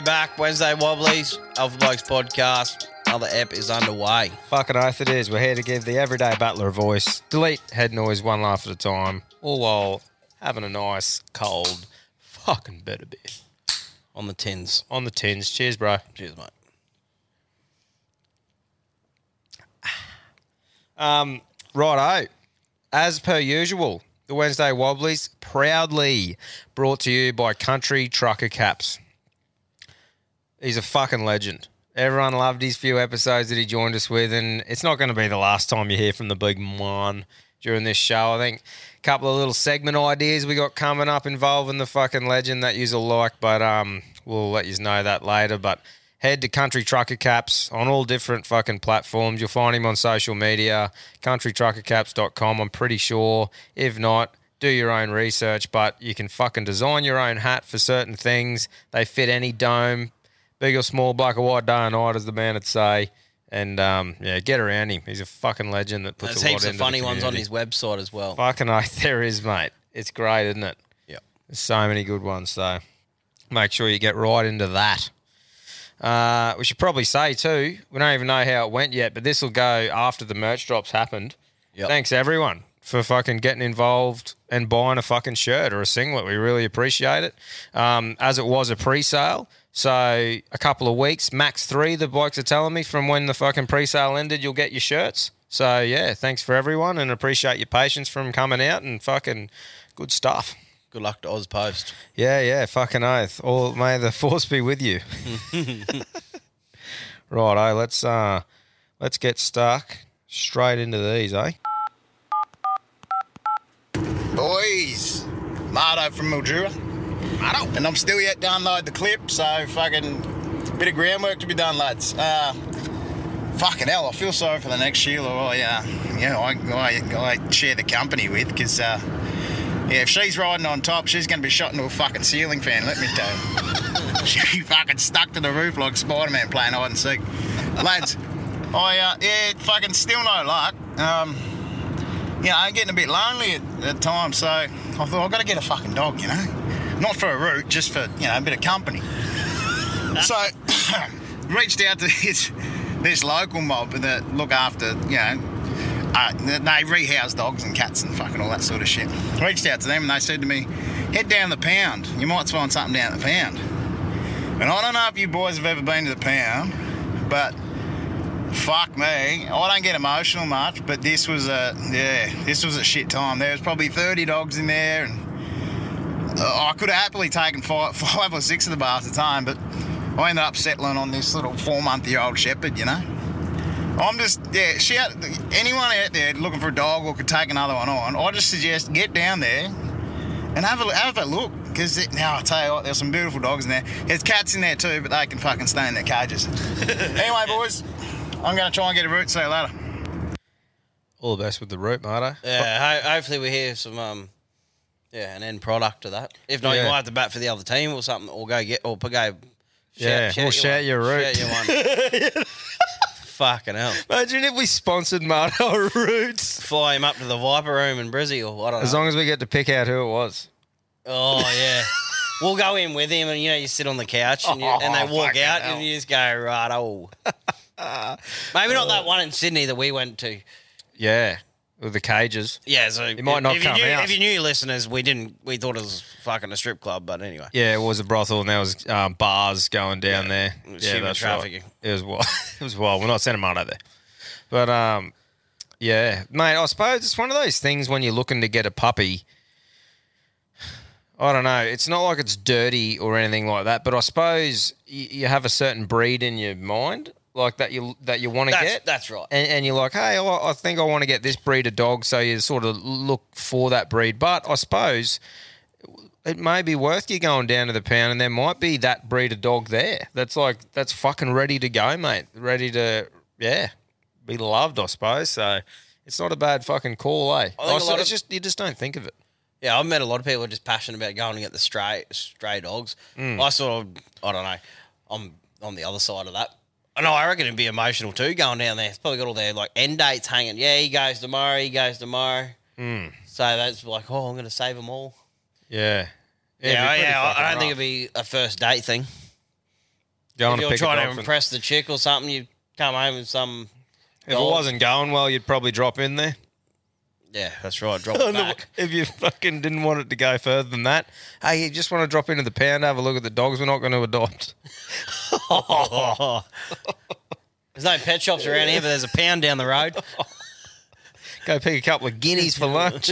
We're back. Wednesday Wobblies, Alpha Blokes podcast. Another ep is underway. Fucking oath it is. We're here to give the everyday butler a voice. Delete head noise one laugh at a time, all while having a nice, cold, fucking better beer. On the tins. On the tins. Cheers, bro. Cheers, mate. Um, righto. As per usual, the Wednesday Wobblies proudly brought to you by Country Trucker Caps. He's a fucking legend. Everyone loved his few episodes that he joined us with, and it's not going to be the last time you hear from the big man during this show. I think a couple of little segment ideas we got coming up involving the fucking legend that you'll like, but um, we'll let you know that later. But head to Country Trucker Caps on all different fucking platforms. You'll find him on social media, countrytruckercaps.com, I'm pretty sure. If not, do your own research, but you can fucking design your own hat for certain things. They fit any dome, big or small, black or white, day or night, as the man would say. And um, yeah, get around him. He's a fucking legend that puts There's a lot heaps into of the funny ones on community. his website as well. Fucking oath there is, mate. It's great, isn't it? Yeah. There's so many good ones, so make sure you get right into that. Uh, we should probably say too, we don't even know how it went yet, but this will go after the merch drops happened. Yep. Thanks everyone for fucking getting involved and buying a fucking shirt or a singlet. We really appreciate it. Um, as it was a pre-sale, so a couple of weeks, max three. The blokes are telling me from when the fucking pre-sale ended, you'll get your shirts. So yeah, thanks for everyone and appreciate your patience from coming out and fucking good stuff. Good luck to Oz Post. Yeah, yeah, fucking oath. All may the force be with you. right, let's uh let's get stuck straight into these, eh? Boys, Marto from Mildura. And I'm still yet to download the clip, so fucking bit of groundwork to be done, lads. Uh, fucking hell, I feel sorry for the next Sheila I, uh, you know, I, I, I share the company with, because, uh, yeah, if she's riding on top, she's going to be shot into a fucking ceiling fan, let me tell you. She'll fucking stuck to the roof like Spider-Man playing hide and seek. Lads, I, uh, yeah, fucking still no luck. Um, you know, I'm getting a bit lonely at, at times, so I thought I've got to get a fucking dog, you know? Not for a route, just for, you know, a bit of company. so, reached out to this, this local mob that look after, you know, uh, they rehouse dogs and cats and fucking all that sort of shit. Reached out to them and they said to me, head down the pound. You might find something down the pound. And I don't know if you boys have ever been to the pound, but fuck me, I don't get emotional much, but this was a yeah, this was a shit time. There was probably 30 dogs in there, and I could have happily taken five, five or six of the bars at a time, but I ended up settling on this little four month year old shepherd, you know. I'm just, yeah, shout, anyone out there looking for a dog or could take another one on, I just suggest get down there and have a, have a look. Because now I tell you what, there's some beautiful dogs in there. There's cats in there too, but they can fucking stay in their cages. anyway, boys, I'm going to try and get a route. See you later. All the best with the route, Marto. Yeah, ho- hopefully we hear some, um, yeah, an end product to that. If not, Yeah. you might have to bat for the other team or something, or go get, or go. Yeah, or shout one. your route. Shout your one. Fucking hell. Imagine if we sponsored Marto Roots. Fly him up to the Viper Room in Brizzy or I don't know. As long as we get to pick out who it was. Oh yeah. We'll go in with him, and you know, you sit on the couch, and, you, and they Oh, walk fucking out, hell. and you just go, right, oh. Maybe not that oh. one in Sydney that we went to. Yeah, the cages. Yeah, so It might not if come you knew, out. If you knew listeners, we didn't. We thought it was fucking a strip club, but anyway. Yeah, it was a brothel, and there was um, bars going down there. it was yeah, human trafficking. Right. It was wild. it was wild. We're not sending Marto there, but um, yeah, mate. I suppose it's one of those things when you're looking to get a puppy. I don't know. It's not like it's dirty or anything like that, but I suppose you, you have a certain breed in your mind, like that you that you want to get. that's right. and, and you're like, hey, I, I think I want to get this breed of dog, so you sort of look for that breed. But I suppose it may be worth you going down to the pound, and there might be that breed of dog there. That's like that's fucking ready to go, mate. Ready to yeah, be loved, I suppose. So it's not a bad fucking call, eh? I think lot it's just you just don't think of it. Yeah, I've met a lot of people who are just passionate about going and get the stray stray dogs. Mm. I sort of, I don't know, I'm on the other side of that. I know, I reckon it'd be emotional too going down there. It's probably got all their like end dates hanging. Yeah, he goes tomorrow, he goes tomorrow. Mm. So that's like, oh, I'm going to save them all. Yeah. Yeah, it'd yeah, I, I don't think it'd be a first date thing. If you're trying to impress the chick or something, you come home with some. If it wasn't going well, you'd probably drop in there. Yeah, that's right. Drop it back. if you fucking didn't want it to go further than that, hey, you just want to drop into the pound, have a look at the dogs we're not going to adopt. There's no pet shops around here, but there's a pound down the road. Go pick a couple of guineas for lunch.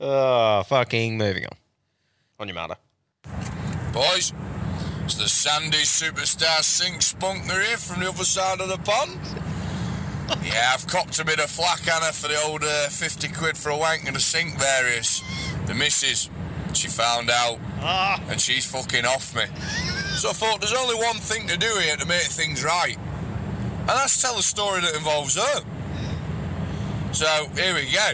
oh, fucking moving on. On your mother. Boys, it's the Sandy Superstar Sink Spunker here from the other side of the pond. Yeah, I've copped a bit of flack on her for the old uh, 50 quid for a wank and a sink various. The missus, she found out and she's fucking off me. So I thought there's only one thing to do here to make things right. And that's tell a story that involves her. So here we go.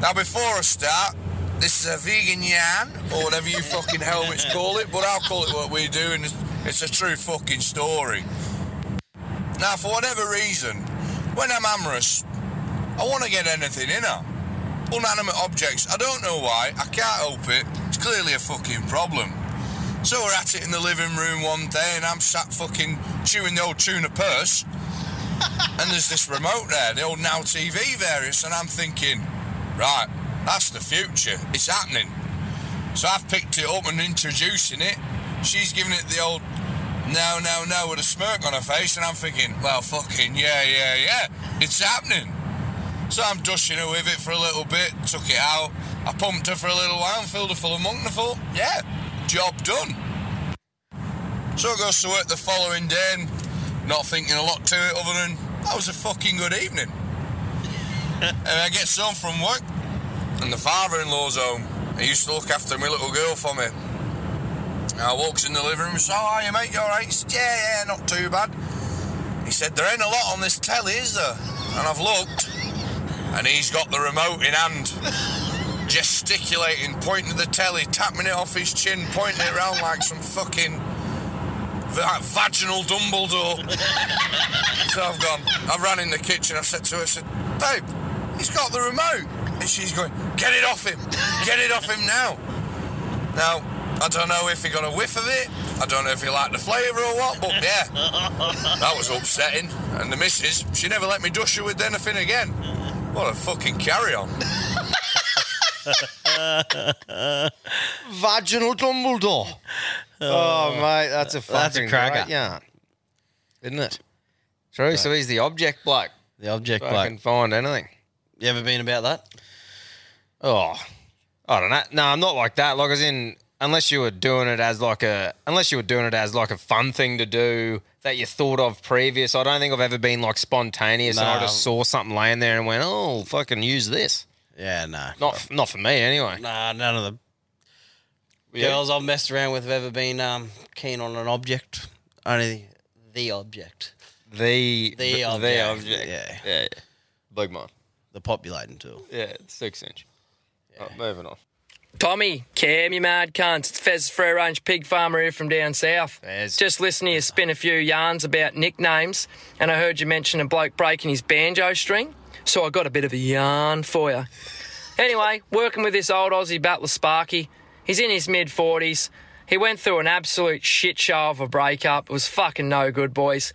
Now before I start, this is a vegan yarn, or whatever you fucking helmets call it, but I'll call it what we do, and it's, it's a true fucking story. Now, for whatever reason, when I'm amorous, I want to get anything in her. Unanimate objects, I don't know why, I can't help it, it's clearly a fucking problem. So we're at it in the living room one day, and I'm sat fucking chewing the old tuna purse, and there's this remote there, the old Now TV various, and I'm thinking, right, that's the future. It's happening. So I've picked it up and introducing it. She's giving it the old no, no, no with a smirk on her face, and I'm thinking, well, fucking yeah, yeah, yeah, it's happening. So I'm dushing her with it for a little bit, took it out. I pumped her for a little while and filled her full of monk, and I thought, yeah, job done. So I goes to work the following day, and not thinking a lot to it other than that was a fucking good evening. and I get home from work, and the father-in-law's home. He used to look after my little girl for me. I walks in the living room so says, "How are you, mate? You all right?" "Yeah, yeah, not too bad." He said, "There ain't a lot on this telly, is there?" And I've looked, and he's got the remote in hand, gesticulating, pointing to the telly, tapping it off his chin, pointing it around like some fucking va- vaginal Dumbledore. so I've gone. I ran in the kitchen. I said to her, I said, "Babe, he's got the remote." And she's going, "Get it off him! Get it off him now!" Now, I don't know if he got a whiff of it. I don't know if he liked the flavour or what, but yeah, that was upsetting. And the missus, she never let me dush her with anything again. What a fucking carry on. Vaginal Dumbledore. Oh, oh, mate, that's a fucking That's a cracker. great yarn. Isn't it? True. So he's the object bloke. The object Fucking bloke. I can find anything. You ever been about that? Oh, I don't know. No, I'm not like that. Like as in, unless you were doing it as like a, unless you were doing it as like a fun thing to do that you thought of previous. I don't think I've ever been like spontaneous and I No. just saw something laying there and went, oh, fucking use this. Yeah, no. Not, not for me anyway. Nah, none of the Yeah. girls I've messed around with have ever been um, keen on an object. Only the object. The The object. the object. Yeah. yeah, yeah. Big man. The populating tool. Yeah, six inch. Oh, moving on. Tommy, Cam, you mad cunt. It's Fez Free Range Pig Farmer here from down south. Fez. Just listening to you spin a few yarns about nicknames, and I heard you mention a bloke breaking his banjo string, so I got a bit of a yarn for you. Anyway, working with this old Aussie battler Sparky. He's in his mid 40s. He went through an absolute shit show of a breakup. It was fucking no good, boys.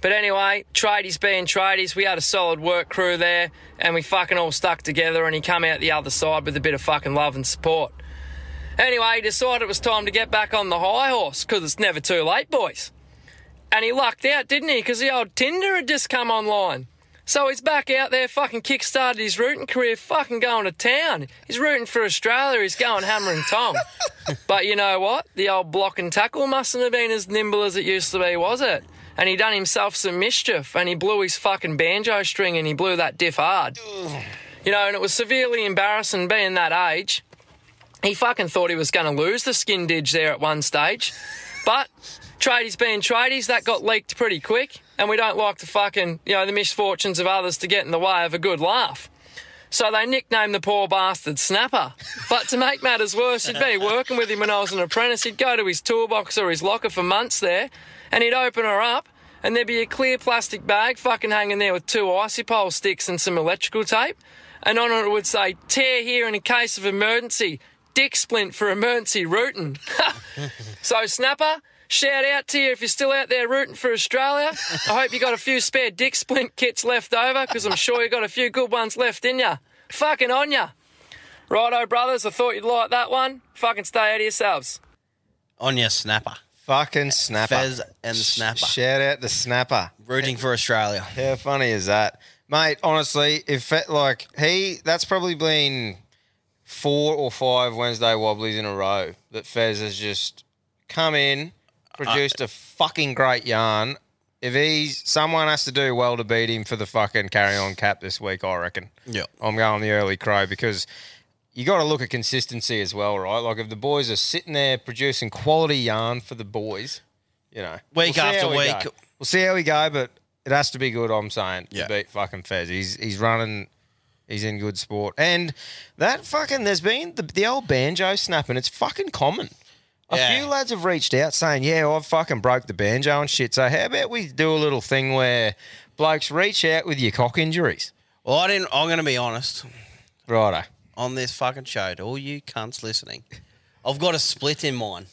But anyway, tradies being tradies, we had a solid work crew there and we fucking all stuck together and he come out the other side with a bit of fucking love and support. Anyway, he decided it was time to get back on the high horse because it's never too late, boys. And he lucked out, didn't he? Because the old Tinder had just come online. So he's back out there, fucking kick-started his rooting career, fucking going to town. He's rooting for Australia, he's going hammer and tong. but you know what? The old block and tackle mustn't have been as nimble as it used to be, was it? And he done himself some mischief and he blew his fucking banjo string and he blew that diff hard. You know, and it was severely embarrassing being that age. He fucking thought he was going to lose the skin didge there at one stage. But tradies being tradies, that got leaked pretty quick. And we don't like the fucking, you know, the misfortunes of others to get in the way of a good laugh. So they nicknamed the poor bastard Snapper. But to make matters worse, he'd be working with him when I was an apprentice. He'd go to his toolbox or his locker for months there, and he'd open her up, and there'd be a clear plastic bag fucking hanging there with two icy pole sticks and some electrical tape. And on it would say, tear here in a case of emergency, dick splint for emergency rooting. so, Snapper, shout out to you if you're still out there rooting for Australia. I hope you got a few spare dick splint kits left over, because I'm sure you got a few good ones left in ya. Fucking on ya. Righto, brothers, I thought you'd like that one. Fucking stay out of yourselves. On your snapper. Fucking snapper. Fez and the snapper. Shout out to snapper. Rooting for Australia. How funny is that, mate? Honestly, if it, like he, that's probably been four or five Wednesday wobblies in a row that Fez has just come in, produced a fucking great yarn. If he's someone has to do well to beat him for the fucking carry on cap this week, I reckon. Yeah. I'm going the early crow because you got to look at consistency as well, right? Like if the boys are sitting there producing quality yarn for the boys, you know, Week see after we week. go. we'll see how we go, but it has to be good. I'm saying Yeah. to beat fucking Fez. He's he's running. He's in good sport, and that fucking there's been the, the old banjo snapping. It's fucking common. A Yeah. few lads have reached out saying, "Yeah, I've fucking broke the banjo and shit." So how about we do a little thing where blokes reach out with your cock injuries, Well, I didn't. I'm going to be honest righto? On this fucking show to all you cunts listening. I've got a split in mine.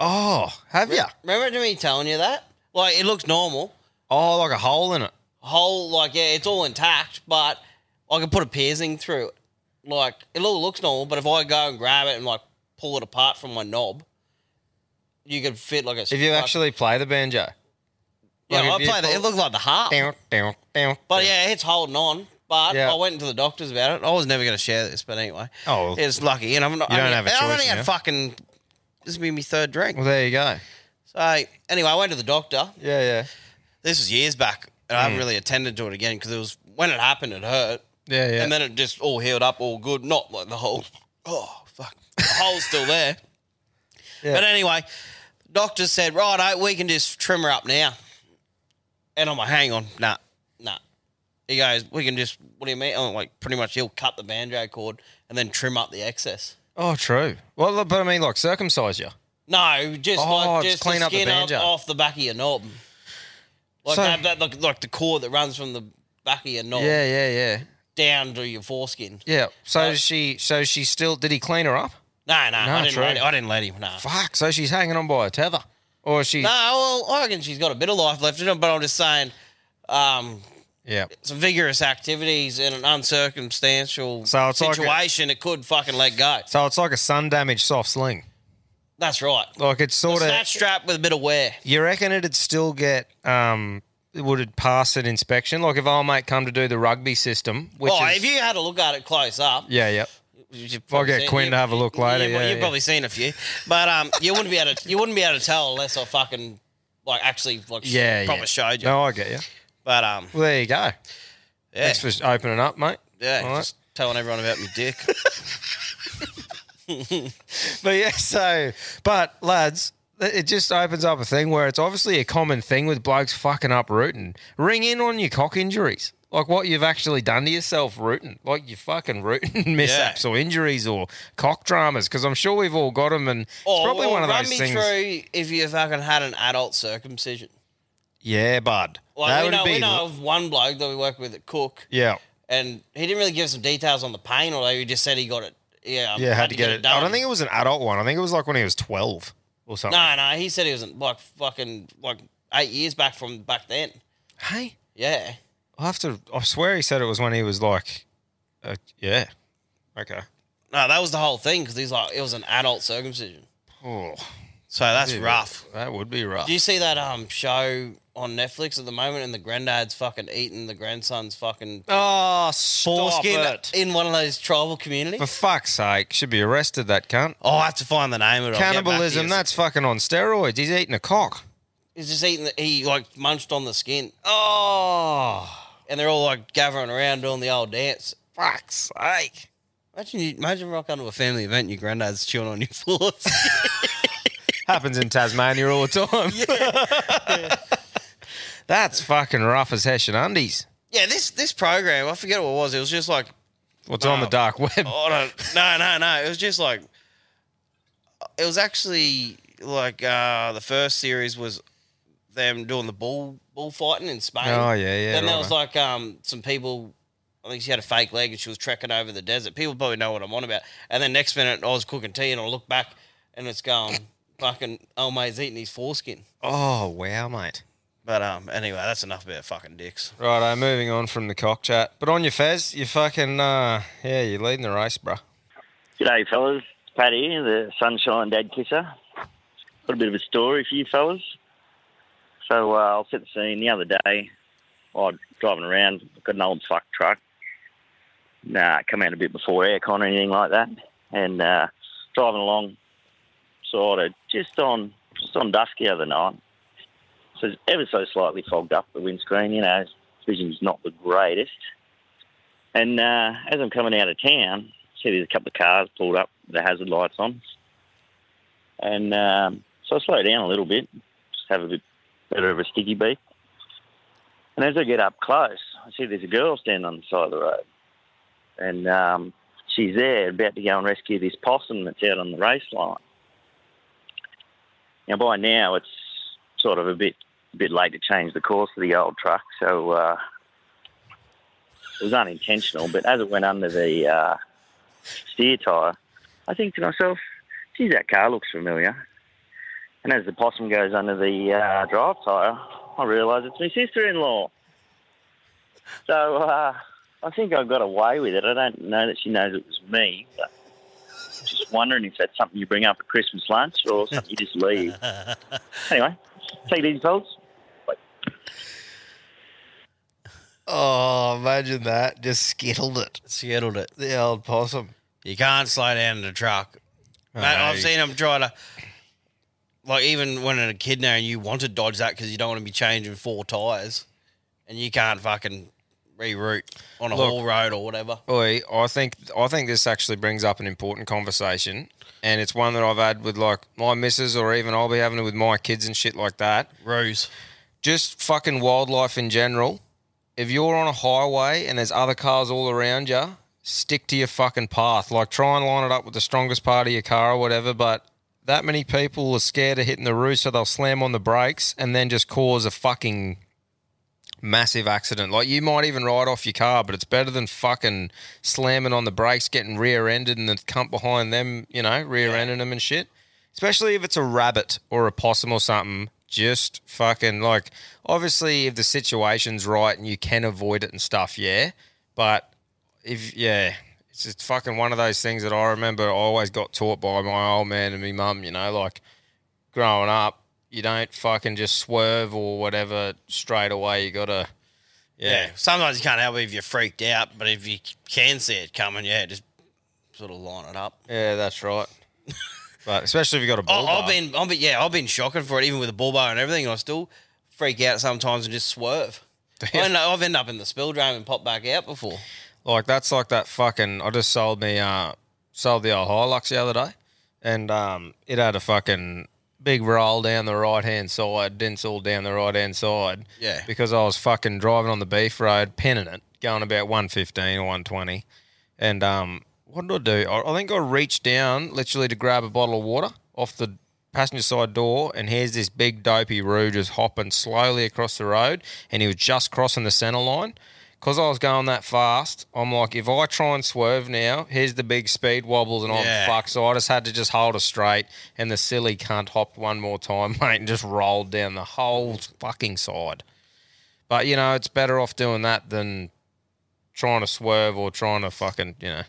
Oh, have you? Remember me telling you that? Like it looks normal. Oh, like a hole in it. Whole like yeah, it's all intact, but I can put a piercing through it. Like it all looks normal, but if I go and grab it and like pull it apart from my knob, you could fit like a. If you like- actually play the banjo, yeah, like I you play that. It pull- looked like the harp, down, down, down. but yeah, it's holding on. But Yeah. I went into the doctors about it. I was never going to share this, but anyway. Oh, well. it's lucky, and I'm not. You I don't mean, have a choice only now. had fucking. This will be my third drink. Well, there you go. So anyway, I went to the doctor. Yeah, yeah, This was years back, and. I haven't hmm. really attended to it again because it was when it happened, it hurt. yeah, yeah. and then it just all healed up, all good. Not like the whole. Oh fuck, the hole's still there. Yeah. But anyway, doctor said, right, eh, we can just trim her up now. And I'm like, hang on, nah. He goes, we can just. What do you mean? I'm like, pretty much, he'll cut the banjo cord and then trim up the excess. oh, true. Well, but I mean, like circumcise you. No, just Oh, like just just clean the up the skin up banjo. off the back of your knob. Like So- that, that like, like the cord that runs from the back of your knob Yeah, yeah, yeah, down to your foreskin. yeah. So she, so she still did he clean her up? No, no, No, I didn't true. let him. I didn't let him. No. Fuck. So she's hanging on by a tether, or she? No, well, I reckon she's got a bit of life left in her, but I'm just saying, um, Yeah. some vigorous activities in an uncircumstantial So it's like a- situation, it could fucking let go. So it's like a sun damaged soft sling. That's right. Like it's A sort of. snatch strap with a bit of wear. You reckon it'd still get um? Would it pass an inspection? Like if old mate come to do the rugby system, which oh, is if you had a look at it close up, yeah, yeah. I'll get Quinn you- to have a look later, You, yeah, you've yeah. probably seen a few, but um, you wouldn't be able to. You wouldn't be able to tell unless I fucking like actually like Yeah, proper yeah. showed you. No, I get you. But um, Well, there you go. yeah, Thanks for opening up, mate. yeah, All right. just telling everyone about my dick. But yeah, so but lads, it just opens up a thing where it's obviously a common thing with blokes fucking up rooting. Ring in on your cock injuries. Like what you've actually done to yourself rooting, like your fucking rooting mishaps or injuries or cock dramas, because I'm sure we've all got them, and it's Or, probably or one of run those me things. through if you fucking had an adult circumcision. Yeah, bud. Like that we know, be we know of one bloke that we work with at Cook, yeah, and he didn't really give some details on the pain, although he just said he got it. Yeah, yeah. Had to get it. I done. don't think it was an adult one. I think it was like when he was 12 or something. No, no, he said he was like fucking like eight years back from back then. Hey, Yeah. I have to. I swear he said it was when he was like, uh, yeah. Okay. No, that was the whole thing because he's like it was an adult circumcision. Oh, So that's rough. That would be rough. Do you see that um show on Netflix at the moment and the granddad's fucking eating the grandson's fucking Oh, stop foreskin it. in one of those tribal communities? For fuck's sake, should be arrested, that cunt. oh, I have to find the name of it. I'll get back to Cannibalism, you. that's fucking on steroids. He's eating a cock. He's just eating. The, he like munched on the skin, Oh, and they're all like gathering around doing the old dance. fuck's sake. Imagine you, imagine rock onto a family event, and your granddad's chewing on your foot. Happens in Tasmania all the time. That's fucking rough as Hessian undies. yeah, this this program, I forget what it was. It was just like What's on the dark web? Oh no, no, no, no! It was just like it was actually like uh, the first series was them doing the bull bullfighting in Spain. Oh, yeah, yeah, Then there was like um, some people. I think she had a fake leg and she was trekking over the desert. People probably know what I'm on about. And then next minute I was cooking tea and I look back and it's going fucking old mate's eating his foreskin. Oh, wow, mate. But um, anyway, that's enough about fucking dicks. Righto, moving on from the cock chat. But on your Fez, you fucking, uh, yeah, you're leading the race, bruh. G'day, fellas. Pat here, the Sunshine Dad Kisser. Got a bit of a story for you fellas. So uh, I'll set the scene. The other day, I was driving around, got an old fuck truck. Nah, come out a bit before aircon or anything like that, and uh, driving along, of just on just on dusk the other night. So it's ever so slightly fogged up the windscreen. You know, vision's not the greatest. And uh, as I'm coming out of town, see there's a couple of cars pulled up with the hazard lights on. And um, so I slow down a little bit, just have a bit better of a sticky beat. And as I get up close, I see there's a girl standing on the side of the road. And um, she's there about to go and rescue this possum that's out on the race line. Now, by now, it's sort of a bit a bit late to change the course of the old truck, so uh, it was unintentional. But as it went under the uh, steer tyre, I think to myself, geez, that car looks familiar. And as the possum goes under the uh, drive tyre, I realise it's my sister-in-law. So uh, I think I got away with it. I don't know that she knows it was me, but just wondering if that's something you bring up at Christmas lunch or something you just leave. anyway, take it easy, fellas. Oh, imagine that. Just skittled it. Skittled it. The old possum. You can't slow down in a truck. Mate, no. I've seen them try to, like, even when in a kid now and you want to dodge that because you don't want to be changing four tyres and you can't fucking reroute on a Look. haul road or whatever. Oi, I think I think this actually brings up an important conversation, and it's one that I've had with like my missus, or even I'll be having it with my kids and shit like that. Roos. Just fucking wildlife in general. If you're on a highway and there's other cars all around you, stick to your fucking path. Like try and line it up with the strongest part of your car or whatever. But that many people are scared of hitting the roof, so they'll slam on the brakes and then just cause a fucking massive accident. Like you might even ride off your car, but it's better than fucking slamming on the brakes, getting rear-ended, and the cunt behind them, you know, rear-ending them and shit. Especially if it's a rabbit or a possum or something. Just fucking like, obviously, if the situation's right and you can avoid it and stuff, yeah. But if yeah, it's just fucking one of those things that I remember. I always got taught by my old man and my mum. You know, like growing up, you don't fucking just swerve or whatever straight away. You gotta, Yeah. yeah, Sometimes you can't help it if you're freaked out, but if you can see it coming, yeah, just sort of line it up. Yeah, that's right. but especially if you got a bull I, I've been, I've been, yeah, I've been shocking for it, even with a bull bar and everything. And I still freak out sometimes and just swerve. I up, I've ended up in the spill drain and popped back out before. Like that's like that fucking. I just sold me uh sold the old Hilux the other day, and um it had a fucking big roll down the right hand side, dents all down the right hand side. Yeah. Because I was fucking driving on the beef road, pinning it, going about one fifteen or one twenty, and um what did I do? I, I think I reached down literally to grab a bottle of water off the passenger side door, and here's this big dopey roo just hopping slowly across the road, and he was just crossing the centre line. Because I was going that fast, I'm like, if I try and swerve now, here's the big speed wobbles, and Yeah. I'm fucked. So I just had to just hold it straight, and the silly cunt hopped one more time, mate, and just rolled down the whole fucking side. But you know, it's better off doing that than trying to swerve or trying to fucking, you know.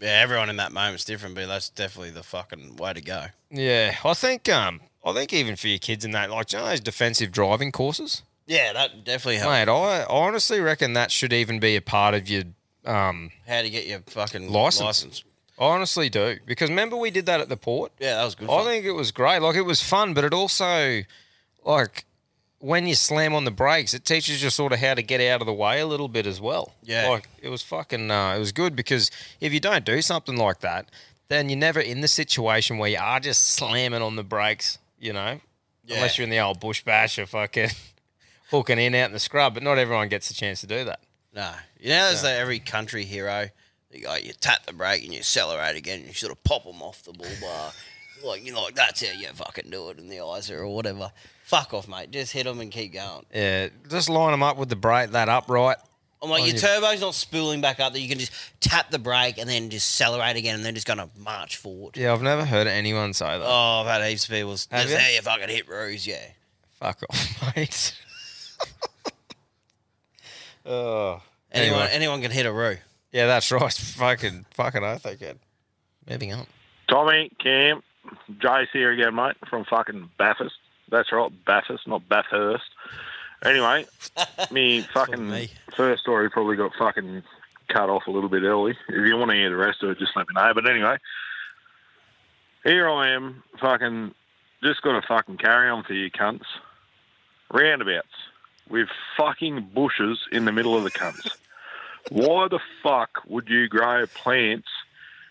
Yeah, everyone in that moment's different, but that's definitely the fucking way to go. Yeah, I think um, I think even for your kids and that, like, do you know those defensive driving courses, Yeah, that definitely helps. mate. I, I honestly reckon that should even be a part of your. Um, How to get your fucking License. license. I honestly do because remember we did that at the port. Yeah, that was good. I fun. think it was great. Like it was fun, but it also, like, when you slam on the brakes, it teaches you sort of how to get out of the way a little bit as well. Yeah. like it was fucking. Uh, it was good because if you don't do something like that, then you're never in the situation where you are just slamming on the brakes. You know, Yeah. unless you're in the old bush bash or fucking hooking in out in the scrub. But not everyone gets the chance to do that. No, you know, there's that every country hero. You, go, you tap the brake and you accelerate again. And you sort of pop them off the bull bar. like you like that's how you fucking do it in the Isa or whatever. Fuck off, mate. Just hit them and keep going. Yeah, just line them up with the brake that upright. I'm like, your your- turbo's not spooling back up that you can just tap the brake and then just accelerate again and then just gonna march forward. Yeah, I've never heard anyone say that. Oh, I've had heaps of people. That's you? how you fucking hit roos, yeah. Fuck off, mate. oh. Anyone, Anyway. anyone can hit a roo. Yeah, that's right. Fucking, fucking oath they can. Moving on. Tommy, Cam, Jace here again, mate, from fucking Bathurst. That's right, Bathurst, not Bathurst. Anyway, me fucking me. first story probably got fucking cut off a little bit early. If you want to hear the rest of it, just let me know. But anyway, here I am, fucking, just got a fucking carry on for you cunts. Roundabouts with fucking bushes in the middle of the cunts. Why the fuck would you grow plants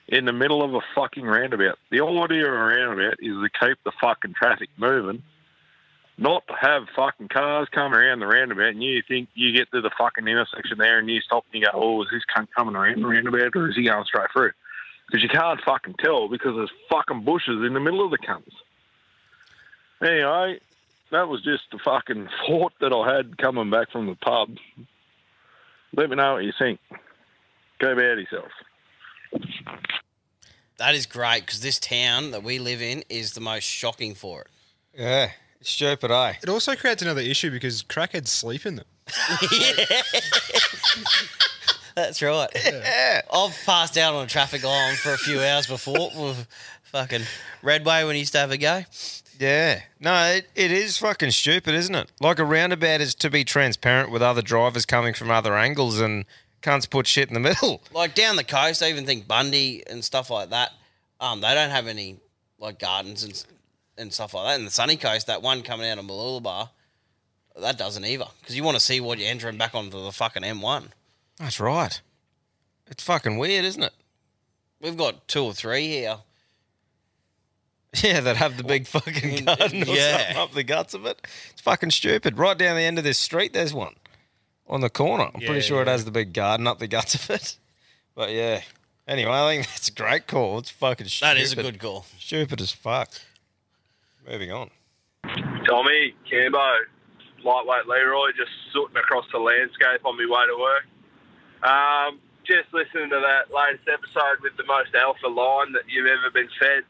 in the middle of a fucking roundabout? The whole idea of a roundabout is to keep the fucking traffic moving, not to have fucking cars come around the roundabout and you think you get to the fucking intersection there and you stop and you go, oh, is this cunt coming around the roundabout or is he going straight through? Because you can't fucking tell because there's fucking bushes in the middle of the cunts. Anyway, that was just the fucking thought that I had coming back from the pub. Let me know what you think. Go about yourself. That is great because this town that we live in is the most shocking for it. Yeah, it's stupid, eh? It also creates another issue because crackheads sleep in them. That's right. I've passed out on a traffic island for a few hours before with fucking Redway when he used to have a go. Yeah. No, it, it is fucking stupid, isn't it? Like a roundabout is to be transparent with other drivers coming from other angles and cunts put shit in the middle. Like down the coast, I even think Bundy and stuff like that. Um, they don't have any like gardens and and stuff like that. And the sunny coast, that one coming out of Mooloolaba, that doesn't either because you want to see what you're entering back onto the fucking M1. That's right. It's fucking weird, isn't it? We've got two or three here. Yeah, that have the big fucking garden or Yeah. something up the guts of it. It's fucking stupid. Right down the end of this street, there's one on the corner. I'm Yeah, pretty sure it has the big garden up the guts of it. But yeah. Anyway, I think that's a great call. It's fucking stupid. That is a good call. Stupid as fuck. Moving on. Tommy, Cambo, lightweight Leroy, just sooting across the landscape on my way to work. Um, just listening to that latest episode with the most alpha line that you've ever been fed.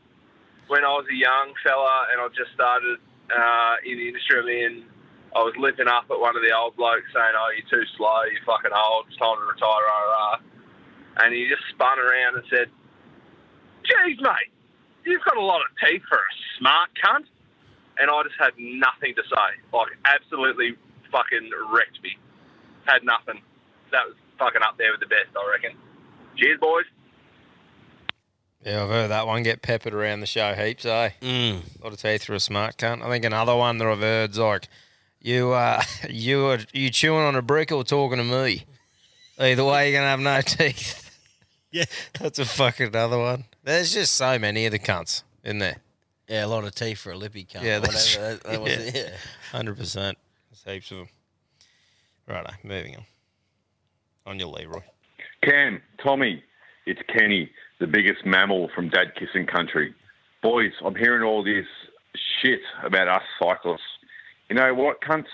When I was a young fella and I just started uh, in the industry in, I was limping up at one of the old blokes saying, "Oh, you're too slow. You're fucking old. It's time to retire." Rah, rah. And he just spun around and said, "Geez, mate, you've got a lot of teeth for a smart cunt." and I just had nothing to say. Like, absolutely fucking wrecked me. Had nothing. That was fucking up there with the best, I reckon. Cheers, boys. Yeah, I've heard that one get peppered around the show heaps, eh? Mm. A lot of teeth for a smart cunt. I think another one that I've heard's like, you uh, you are you chewing on a brick or talking to me? Either way, you're gonna have no teeth. Yeah. That's a fucking another one. There's just so many of the cunts in there. Yeah, a lot of teeth for a lippy cunt. Yeah, that's whatever. That, that was yeah. hundred percent. There's heaps of them. Righto, moving on. On your Leroy. Cam, Tommy, it's Kenny, the biggest mammal from dad kissing country. Boys, I'm hearing all this shit about us cyclists. You know what, cunts?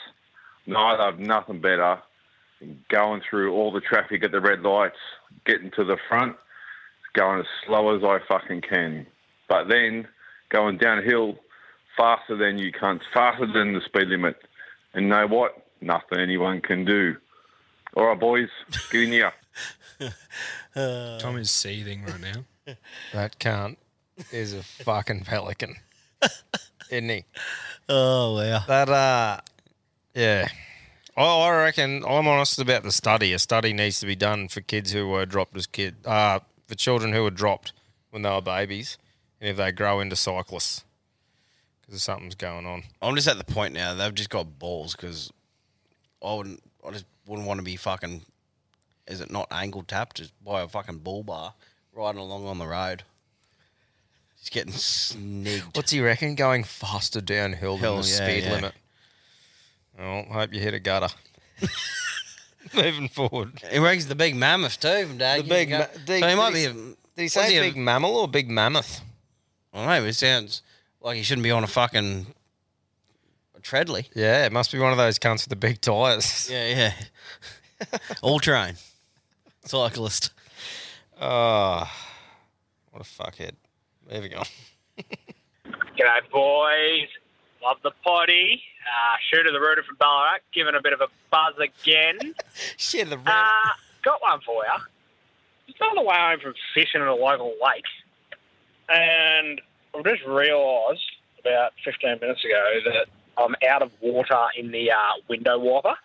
No, I have nothing better than going through all the traffic at the red lights, getting to the front, going as slow as I fucking can. But then going downhill faster than you cunts, faster than the speed limit. And know what? Nothing anyone can do. All right, boys, get in here. Tom is seething right now. That cunt is a fucking pelican, isn't he? Oh wow. That uh, yeah. I, I reckon I'm honest about the study. A study needs to be done for kids who were dropped as kid, uh, for children who were dropped when they were babies, and if they grow into cyclists, because something's going on. I'm just at the point now. They've just got balls because I wouldn't. I just wouldn't want to be fucking. Is it not ankle tapped? Just by a fucking bull bar riding along on the road. He's getting snigged. What's he reckon? Going faster downhill Hell, than the yeah, speed yeah. limit. Well, hope you hit a gutter. Moving forward. He reckons the big mammoth too from Dad. The big ma- so did- he might be. a- Did he say a- big mammal or big mammoth? I don't know. It sounds like he shouldn't be on a fucking a treadly. Yeah, it must be one of those cunts with the big tyres. Yeah, yeah. All terrain cyclist. Oh, what a fuckhead. Moving on. G'day, boys. Love the potty. Uh, shooter the rooter from Ballarat, giving a bit of a buzz again. Shit, the uh, got one for you. Just on the way home from fishing at a local lake, and I've just realised about 15 minutes ago that I'm out of water in the uh, window wiper.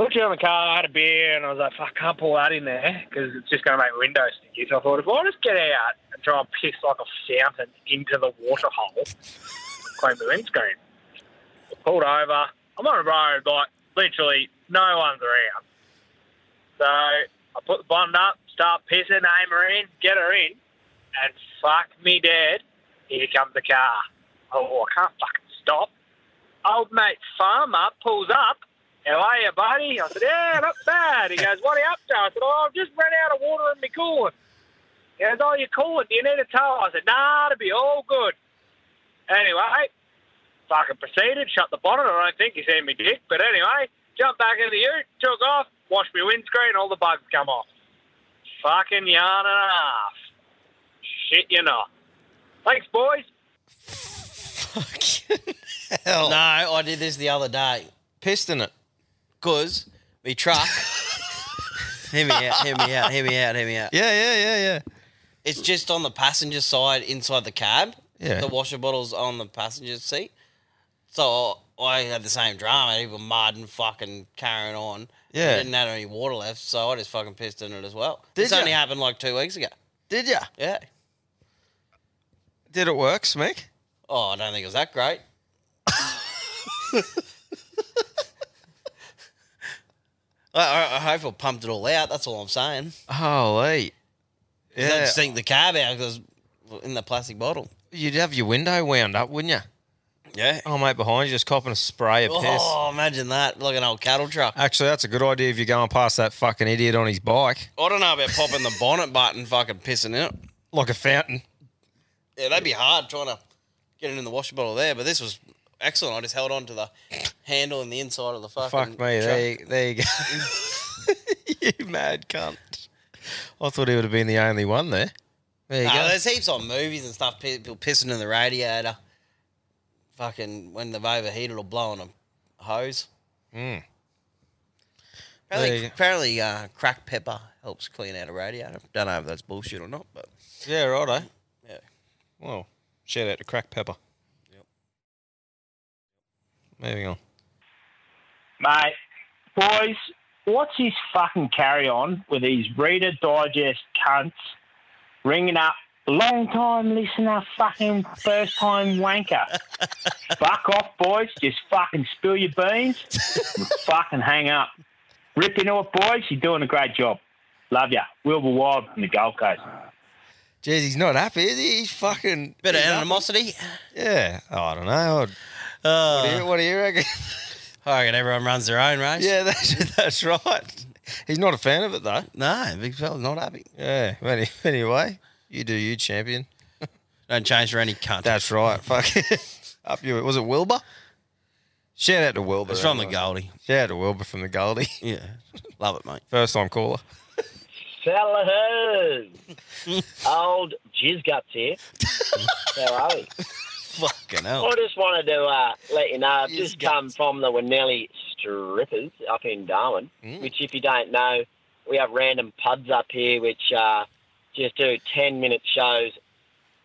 Looked around the car, had a beer, and I was like, fuck, I can't pull that in there because it's just going to make windows sticky. So I thought, if I just get out and try and piss like a fountain into the water hole, clean the windscreen. I pulled over. I'm on a road, like, literally no one's around. So I put the bonnet up, start pissing, aim her in, get her in, and fuck me dead, here comes the car. Oh, I can't fucking stop. Old mate Farmer pulls up. How are you, buddy? I said, yeah, not bad. He goes, what are you up to? I said, oh, I've just run out of water in my coolant. He goes, oh, you're coolant. Do you need a tow? I said, nah, it'll be all good. Anyway, fucking proceeded, shut the bonnet. I don't think he's seen me dick, but anyway, jumped back in the ute, took off, washed my windscreen, all the bugs come off. Fucking yarn and a half. Shit, you know. Thanks, boys. Hell. No, I did this the other day. Pissed in it. Because me truck. hear me out, hear me out, hear me out, hear me out. Yeah, yeah, yeah, yeah. It's just on the passenger side inside the cab. Yeah. The washer bottle's on the passenger seat. So I had the same drama, even mud and fucking carrying on. Yeah. I didn't have any water left, so I just fucking pissed in it as well. Did this only happened like two weeks ago. Did ya? Yeah. Did it work, Smick? Oh, I don't think it was that great. I, I, I hope I pumped it all out. That's all I'm saying. Holy. Yeah. I'd sink the cab out because in the plastic bottle. You'd have your window wound up, wouldn't you? Yeah. Oh, mate, behind you, just copping a spray of piss. Oh, imagine that, like an old cattle truck. Actually, that's a good idea if you're going past that fucking idiot on his bike. I don't know about popping the bonnet button, fucking pissing in it. Like a fountain. Yeah, that'd be hard trying to get it in the washer bottle there. But this was excellent. I just held on to the handle in the inside of the fucking. Fuck me, there you, there you go. you mad cunt. I thought he would have been the only one there. There you Nah, go. there's heaps on movies and stuff. People pissing in the radiator. Fucking when they've overheated or blowing a hose. Mm. Apparently, There you go. apparently uh, cracked pepper helps clean out a radiator. Don't know if that's bullshit or not, but Yeah, righto. Yeah. Well, shout out to Crack Pepper. Yep. Moving on. Mate, boys, what's his fucking carry on with these Reader Digest cunts ringing up long time listener, fucking first time wanker. Fuck off, boys. Just fucking spill your beans. and fucking hang up. Rip into it, boys. You're doing a great job. Love ya. Wilbur Wild from the Gold Coast. Jeez, he's not happy, is he? He's fucking. Bit of he's happy. animosity. Yeah. Oh, I don't know. What, do you, what do you reckon? I reckon everyone runs their own race. Yeah, that's, that's right. He's not a fan of it, though. No, big fella's not happy. Yeah. Any, anyway, you do you, champion. Don't change for any cunt. That's right. Fuck it. Up you. Was it Wilbur? Shout out to Wilbur. It's from the. Goldie. Shout out to Wilbur from the Goldie. Yeah. Love it, mate. First time caller. Fellas, old jizz guts here. How are we? Fucking hell. I just wanted to uh, let you know I've just come from the Winnellie Strippers up in Darwin, Mm. which, if you don't know, we have random pubs up here which uh, just do 10 minute shows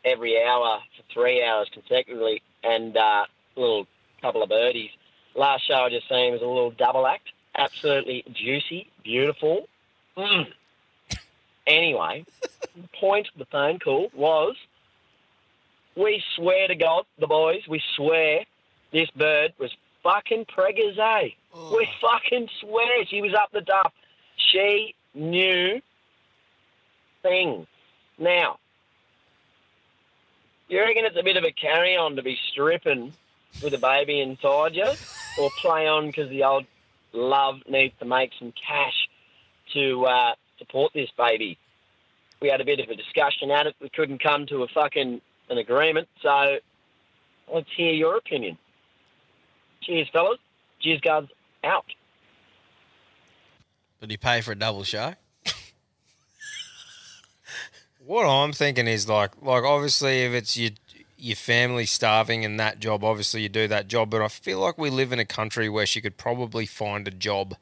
every hour for three hours consecutively and uh, a little couple of birdies. Last show I just seen was a little double act. Absolutely juicy, beautiful. Mm. Anyway, the point of the phone call was we swear to God, the boys, we swear this bird was fucking preggers, eh? We fucking swear she was up the duff. She knew things. Now, you reckon it's a bit of a carry on to be stripping with a baby inside you? Or play on because the old love needs to make some cash to uh, support this baby? We had a bit of a discussion at it. We couldn't come to a fucking an agreement. So let's hear your opinion. Cheers, fellas. Cheers, guys. Out. Did you pay for a double show? What I'm thinking is like, like obviously, if it's your your family starving and that job, obviously you do that job. But I feel like we live in a country where she could probably find a job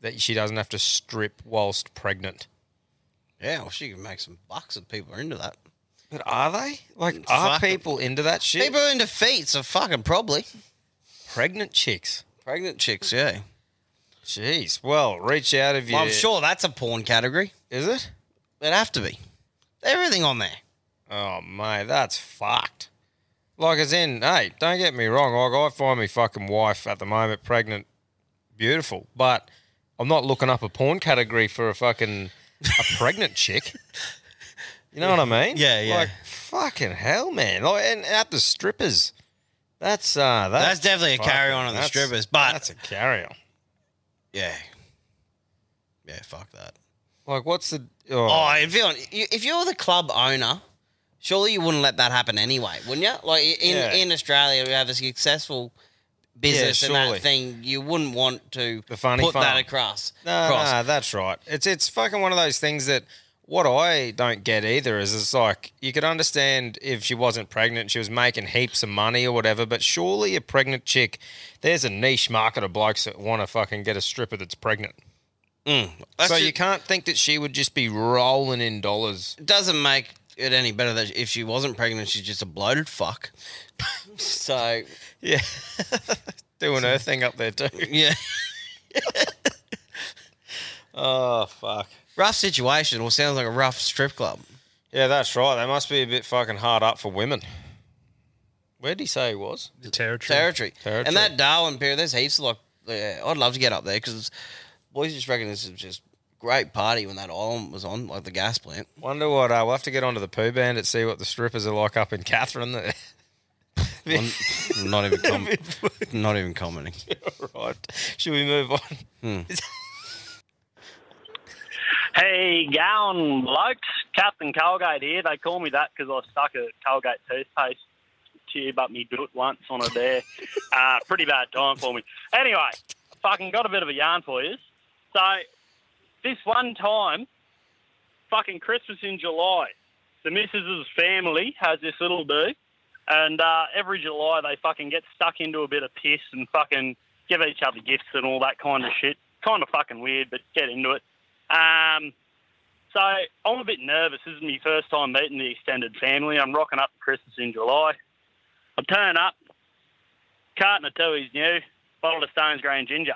that she doesn't have to strip whilst pregnant. Yeah, well, she can make some bucks if people are into that. But are they? Like, mm, are Fuck. people into that shit? People are into feet, so fucking probably. Pregnant chicks. Pregnant chicks, yeah. Jeez. Well, reach out if you. Well, I'm sure that's a porn category. Is it? It'd have to be. Everything on there. Oh mate, that's fucked. Like as in, hey, don't get me wrong. Like I find my fucking wife at the moment pregnant, beautiful, but I'm not looking up a porn category for a fucking a pregnant chick. You know what I mean? Yeah, yeah. Like fucking hell, man. Like and at the strippers, that's uh, that's, That's definitely a carry-on on the strippers, but- that's a carry on. Yeah. Yeah, fuck that. Like, what's the? Oh, Oh, if you're if you're the club owner, surely you wouldn't let that happen anyway, wouldn't you? Like in Yeah. in Australia, we have a successful business and that thing. You wouldn't want to the funny put that across. No, across. no, that's right. It's it's fucking one of those things that what I don't get either is it's like you could understand if she wasn't pregnant, she was making heaps of money or whatever, but surely a pregnant chick, there's a niche market of blokes that want to fucking get a stripper that's pregnant. Mm. so That's you can't think that she would just be rolling in dollars. It doesn't make it any better that if she wasn't pregnant, she's just a bloated fuck. so yeah, doing her thing up there too. Yeah. oh fuck. Rough situation, or sounds like a rough strip club. Yeah, that's right. They must be a bit fucking hard up for women. Where did he say he was? The territory. Territory. Territory. And that Darwin period, there's heaps of like, yeah, I'd love to get up there because boys just reckon this is just great party when that island was on, like the gas plant. Wonder what uh, we'll have to get onto the poo band and see what the strippers are like up in Katherine. There. I'm not even com- not even commenting. right. Should we move on? Hmm. Hey, Gowan blokes, Captain Colgate here. They call me that because I stuck a Colgate toothpaste tube up me doot once on a dare. uh, pretty bad time for me. Anyway, fucking got a bit of a yarn for you. So, this one time, fucking Christmas in July, the missus's family has this little do, and uh, every July they fucking get stuck into a bit of piss and fucking give each other gifts and all that kind of shit. Kind of fucking weird, but get into it. Um, so I'm a bit nervous. This is my first time meeting the extended family. I'm rocking up for Christmas in July. I turn up, carton of Tooheys new, bottle of Stones Green Ginger.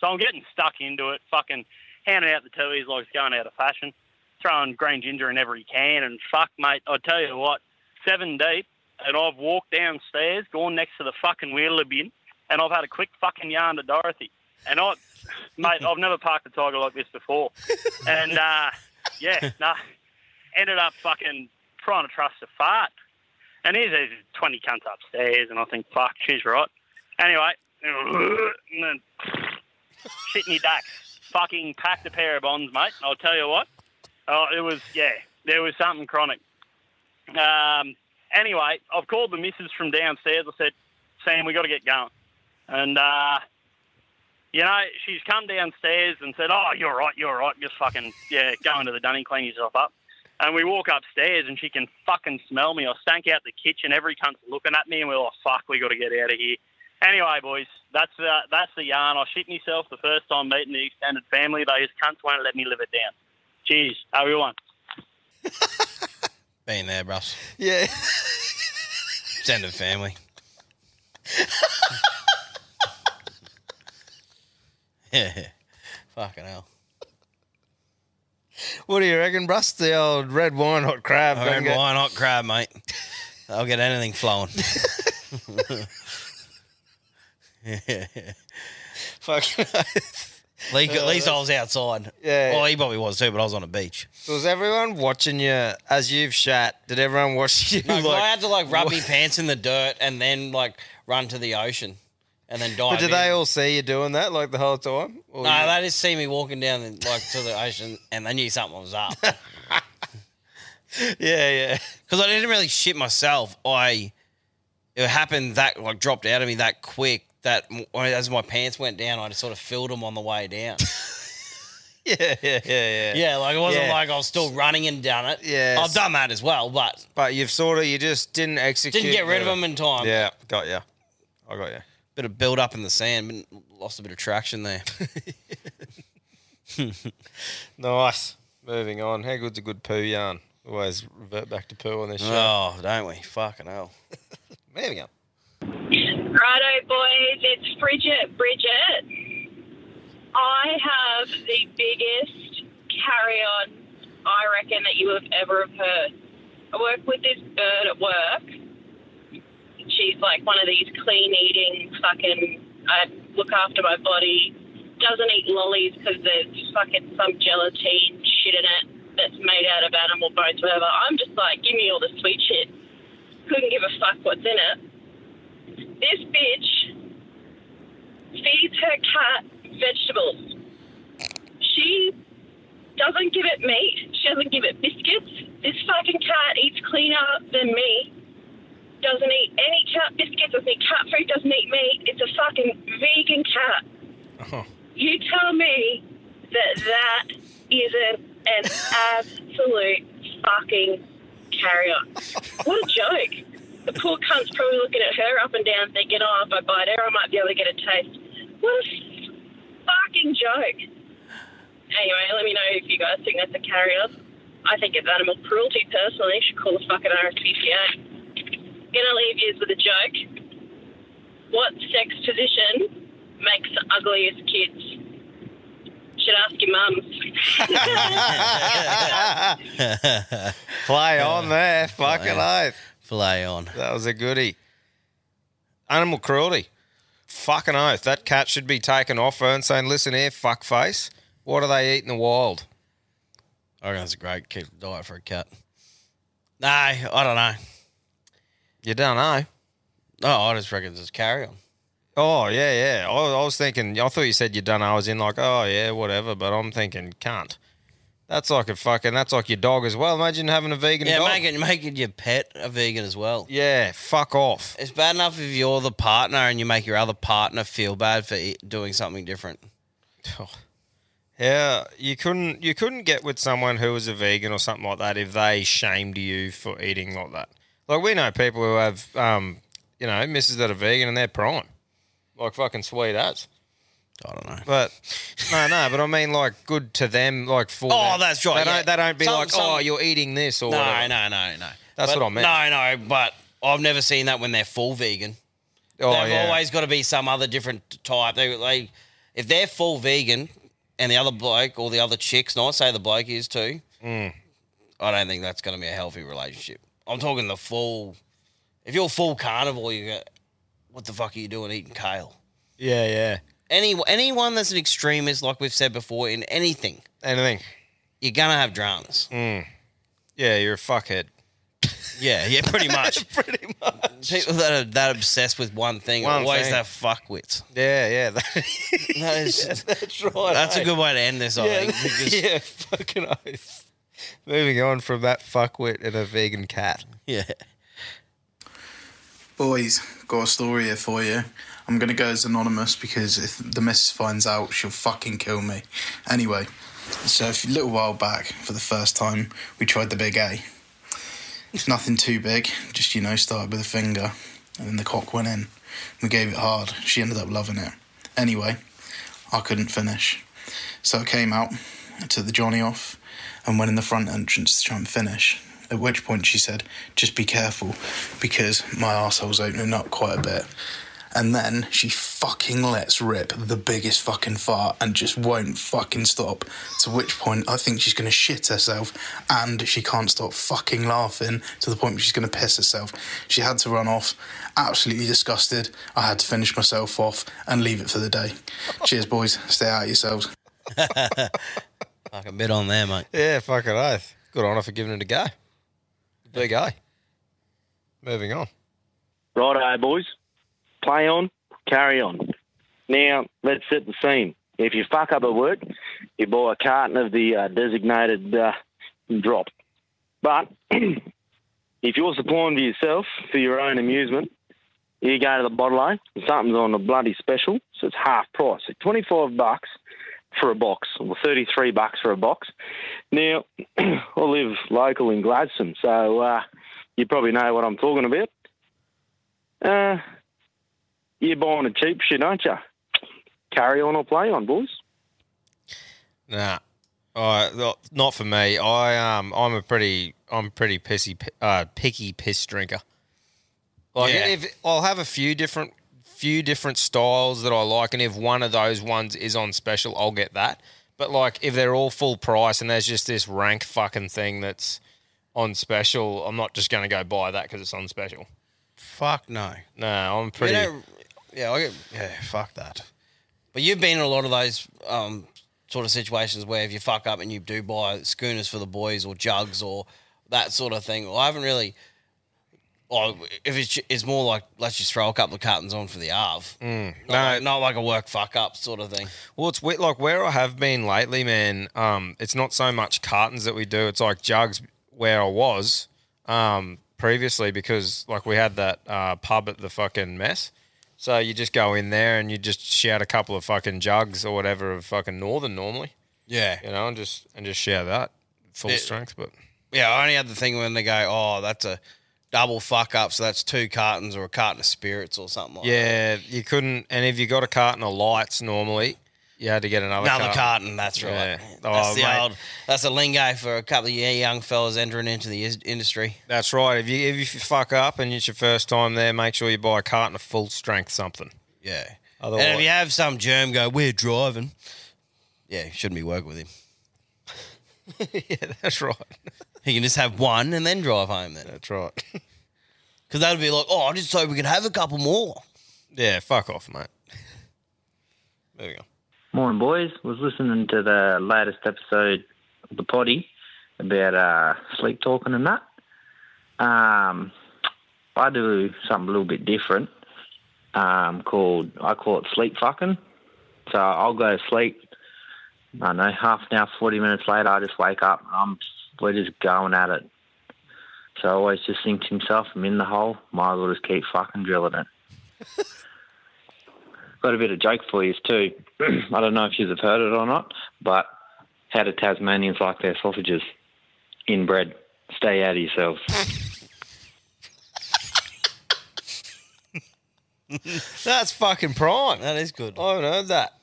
So I'm getting stuck into it, fucking handing out the Tooheys like it's going out of fashion. throwing green ginger in every can. And fuck, mate, I tell you what, seven deep, and I've walked downstairs, gone next to the fucking wheeler bin, and I've had a quick fucking yarn to Dorothy. And I, mate, I've never parked a tiger like this before. And uh, yeah, nah, ended up fucking trying to trust a fart. And here's these 20 cunts upstairs, and I think, fuck, she's right. Anyway, and then shit me ducks. Fucking packed a pair of bonds, mate. I'll tell you what. Oh, it was, yeah, there was something chronic. Um, anyway, I've called the missus from downstairs. I said, Sam, we got to get going. And, uh, you know, she's come downstairs and said, oh, you're right, you're right. Just fucking, yeah, go into the dunny, clean yourself up. And we walk upstairs and she can fucking smell me. I stank out the kitchen. Every cunt's looking at me and we're like, fuck, we got to get out of here. Anyway, boys, that's uh, that's the yarn. I shit myself the first time meeting the extended family. Those cunts won't let me live it down. Cheers. Have a good one. Been there, Russ. Yeah. Extended family. yeah. Fucking hell. What do you reckon, Russ? The old red wine hot crab. Red wine hot crab, mate. I'll get anything flowing. Yeah. Fucking. Lee, at least uh, I was outside. Yeah. Well, he probably was too, but I was on a beach. Was everyone watching you as you've shat? Did everyone watch you? No, 'cause like- I had to like rub my pants in the dirt and then like run to the ocean and then dive. But did in. they all see you doing that like the whole time? Or No, you- they just see me walking down the, like to the ocean and they knew something was up. yeah, yeah. Because I didn't really shit myself. I it happened that like dropped out of me that quick that as my pants went down, I just sort of filled them on the way down. yeah, yeah, yeah, yeah. Yeah, like it wasn't Yeah. like I was still running and done it. Yeah, I've done that as well, but But you've sort of you just didn't execute. didn't get rid of them in time. Yeah, got you. I got you. Bit of build up in the sand, but lost a bit of traction there. Nice. Moving on. How good's a good poo yarn? Always revert back to poo on this show. oh, don't we? Fucking hell. Moving on. Righto, boys. It's Bridget. Bridget. I have the biggest carry on, I reckon, that you have ever heard. I work with this bird at work. She's like one of these clean eating fucking, I look after my body, doesn't eat lollies because there's fucking some gelatine shit in it that's made out of animal bones, whatever. I'm just like, give me all the sweet shit. Couldn't give a fuck what's in it this bitch feeds her cat vegetables. She doesn't give it meat. She doesn't give it biscuits. This fucking cat eats cleaner than me. Doesn't eat any cat biscuits. Doesn't eat cat food. Doesn't eat meat. It's a fucking vegan cat. Uh-huh. You tell me that that isn't an absolute fucking carrier. What a joke. The poor cunt's probably looking at her up and down thinking, oh, if I bite her, I might be able to get a taste. What a fucking joke. Anyway, let me know if you guys think that's a carrier. I think it's animal cruelty, personally. You should call the fucking RSPCA. Gonna leave you with a joke. What sex position makes the ugliest kids? Should ask your mums. Play on there. Fucking Play. oath. Play on. That was a goodie. Animal cruelty. Fucking oath. That cat should be taken off her and saying, listen here, fuckface. What do they eat in the wild? I reckon that's a great diet for a cat. No, I don't know. You don't know. No, I just reckon just carry on. Oh, yeah, yeah. I, I was thinking, I thought you said you done. I was in like, oh, yeah, whatever. But I'm thinking, can't. That's like a fucking, that's like your dog as well. Imagine having a vegan Yeah, dog. making making your pet a vegan as well. Yeah, fuck off. It's bad enough if you're the partner and you make your other partner feel bad for doing something different. Oh. Yeah, you couldn't you couldn't get with someone who was a vegan or something like that if they shamed you for eating like that. Like we know people who have um, you know, misses that are vegan and they're prime. Like fucking sweet as. I don't know. But no, no, but I mean like good to them, like for Oh, them. that's right, They yeah. don't they don't be Some- like, some- Oh, you're eating this or No, whatever. no, no, no. That's But- what I meant. No, no, but I've never seen that when they're full vegan. Oh, They've yeah. always got to be some other different type. They, they, if they're full vegan, and the other bloke or the other chicks, not say the bloke is too, Mm. I don't think that's going to be a healthy relationship. I'm talking the full. If you're full carnivore, you go, what the fuck are you doing eating kale? Yeah, yeah. Any anyone that's an extremist, like we've said before, in anything, anything, you're gonna have dramas. Mm. Yeah, you're a fuckhead. Yeah, yeah, pretty much. pretty much. People that are that obsessed with one thing One always thing. have fuckwits. Yeah, yeah. That, is, that's right. that's a eh? good way to end this. I yeah, think. because- yeah, fucking oath. Moving on from that fuckwit and a vegan cat. Yeah. Boys, got a story here for you. I'm gonna go as anonymous because if the missus finds out, she'll fucking kill me. Anyway, so a little while back, for the first time, we tried the big A. It's nothing too big, just you know, started with a finger, and then the cock went in. We gave it hard. She ended up loving it. Anyway, I couldn't finish, so I came out, I took the Johnny off, and went in the front entrance to try and finish. At which point she said, "Just be careful, because my arsehole's opening up quite a bit." And then she fucking lets rip the biggest fucking fart and just won't fucking stop. To which point I think she's gonna shit herself and she can't stop fucking laughing to the point where she's gonna piss herself. She had to run off, absolutely disgusted. I had to finish myself off and leave it for the day. Cheers, boys. Stay out of yourselves. Like a bit on there, mate. Yeah, fucking oath. Good on her for giving it a go. Big A. Moving on. Right, Righto, boys. Play on, carry on. Now, let's set the scene. If you fuck up at work, you buy a carton of the uh, designated uh, drop. But if you're supplying for yourself for your own amusement, you go to the bottle and something's on a bloody special, so it's half price. So 25 bucks for a box, or 33 bucks for a box. Now, I live local in Gladstone, so uh, you probably know what I'm talking about. Uh, you're buying a cheap shit, aren't you? Carry on or play on, boys. Nah. Uh, not- not for me. I um I'm a pretty I'm a pretty pissy uh picky piss drinker. Like Yeah. if I'll have a few different few different styles that I like, and if one of those ones is on special, I'll get that. But like if they're all full price and there's just this rank fucking thing that's on special, I'm not just gonna go buy that because it's on special. Fuck no. No, I'm pretty. You know, yeah, I get, yeah, fuck that. But you've been in a lot of those um, sort of situations where if you fuck up and you do buy schooners for the boys or jugs or that sort of thing. Well, I haven't really. Well, if it's it's more like let's just throw a couple of cartons on for the Arv. Mm. Not, like, not like a work fuck up sort of thing. Well, it's weird, like where I have been lately, man. Um, it's not so much cartons that we do; it's like jugs where I was um, previously because like we had that uh, pub at the fucking mess. So you just go in there and you just shout a couple of fucking jugs or whatever of fucking Northern normally. Yeah. you know, and just and just shout that full Yeah. strength. But Yeah, I only had the thing when they go, oh, that's a double fuck up, so that's two cartons or a carton of spirits or something like yeah, you couldn't. And if you got a carton of lights normally, you had to get another Another carton. carton, that's right. Yeah. That's Oh, the mate. old. That's a lingo for a couple of young fellas entering into the is- industry. That's right. If you if you fuck up and it's your first time there, make sure you buy a carton of full strength something. Yeah. Otherwise, And if you have some germ go, we're driving. Yeah, shouldn't be working with him. yeah, that's right. He can just have one and then drive home. Then that's right. Because that'd be like, oh, I just hope we could have a couple more. Yeah, fuck off, mate. There we go. Morning, boys. Was listening to the latest episode of the potty about uh, sleep talking and that. Um, I do something a little bit different. Um, called I call it sleep fucking. So I'll go to sleep. I don't know half an hour, forty minutes later, I just wake up. And I'm we're just going at it. So I always just think to himself, I'm in the hole. Might as well just keep fucking drilling it. Got a bit of joke for you too. I don't know if you've heard it or not, but how do Tasmanians like their sausages? Inbred. Stay out of yourselves. That's fucking prime. That is good. I haven't heard that.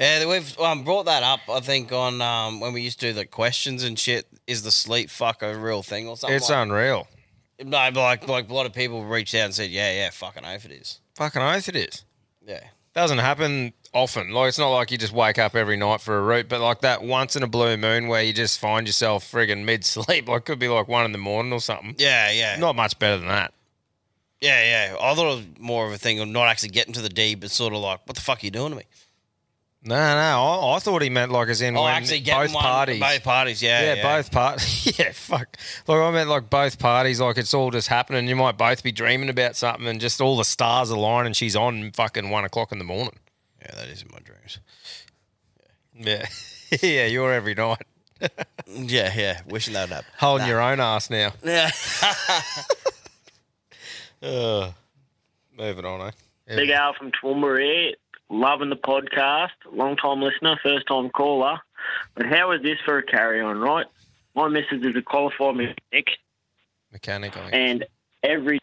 Yeah, we've um, brought that up. I think on um, when we used to do the questions and shit. Is the sleep fuck a real thing or something? It's like unreal. No, like like a lot of people reached out and said, yeah, yeah, fucking oath it is. Fucking oath it is. Yeah. Doesn't happen often. Like it's not like you just wake up every night for a root, but like that once in a blue moon where you just find yourself friggin' mid sleep. Like could be like one in the morning or something. Yeah, yeah. Not much better than that. Yeah, yeah. I thought it was more of a thing of not actually getting to the D, but sort of like, what the fuck are you doing to me? No, no. I, I thought he meant like as in Oh, when actually getting both one- parties. both parties, yeah, yeah, yeah. both parties. yeah, fuck. Like I meant like both parties. Like it's all just happening. You might both be dreaming about something, and just all the stars align, and she's on fucking one o'clock in the morning. Yeah, that is in my dreams. Yeah, yeah. You're every night. yeah, yeah. Wishing that would happen. Holding Nah. your own ass now. Yeah. Ugh. moving on, eh? Big Al from Toowoomba here. Loving the podcast. Long time listener, first time caller. But how is this for a carry on, right? My missus is a qualified mechanic, Mechanic, and every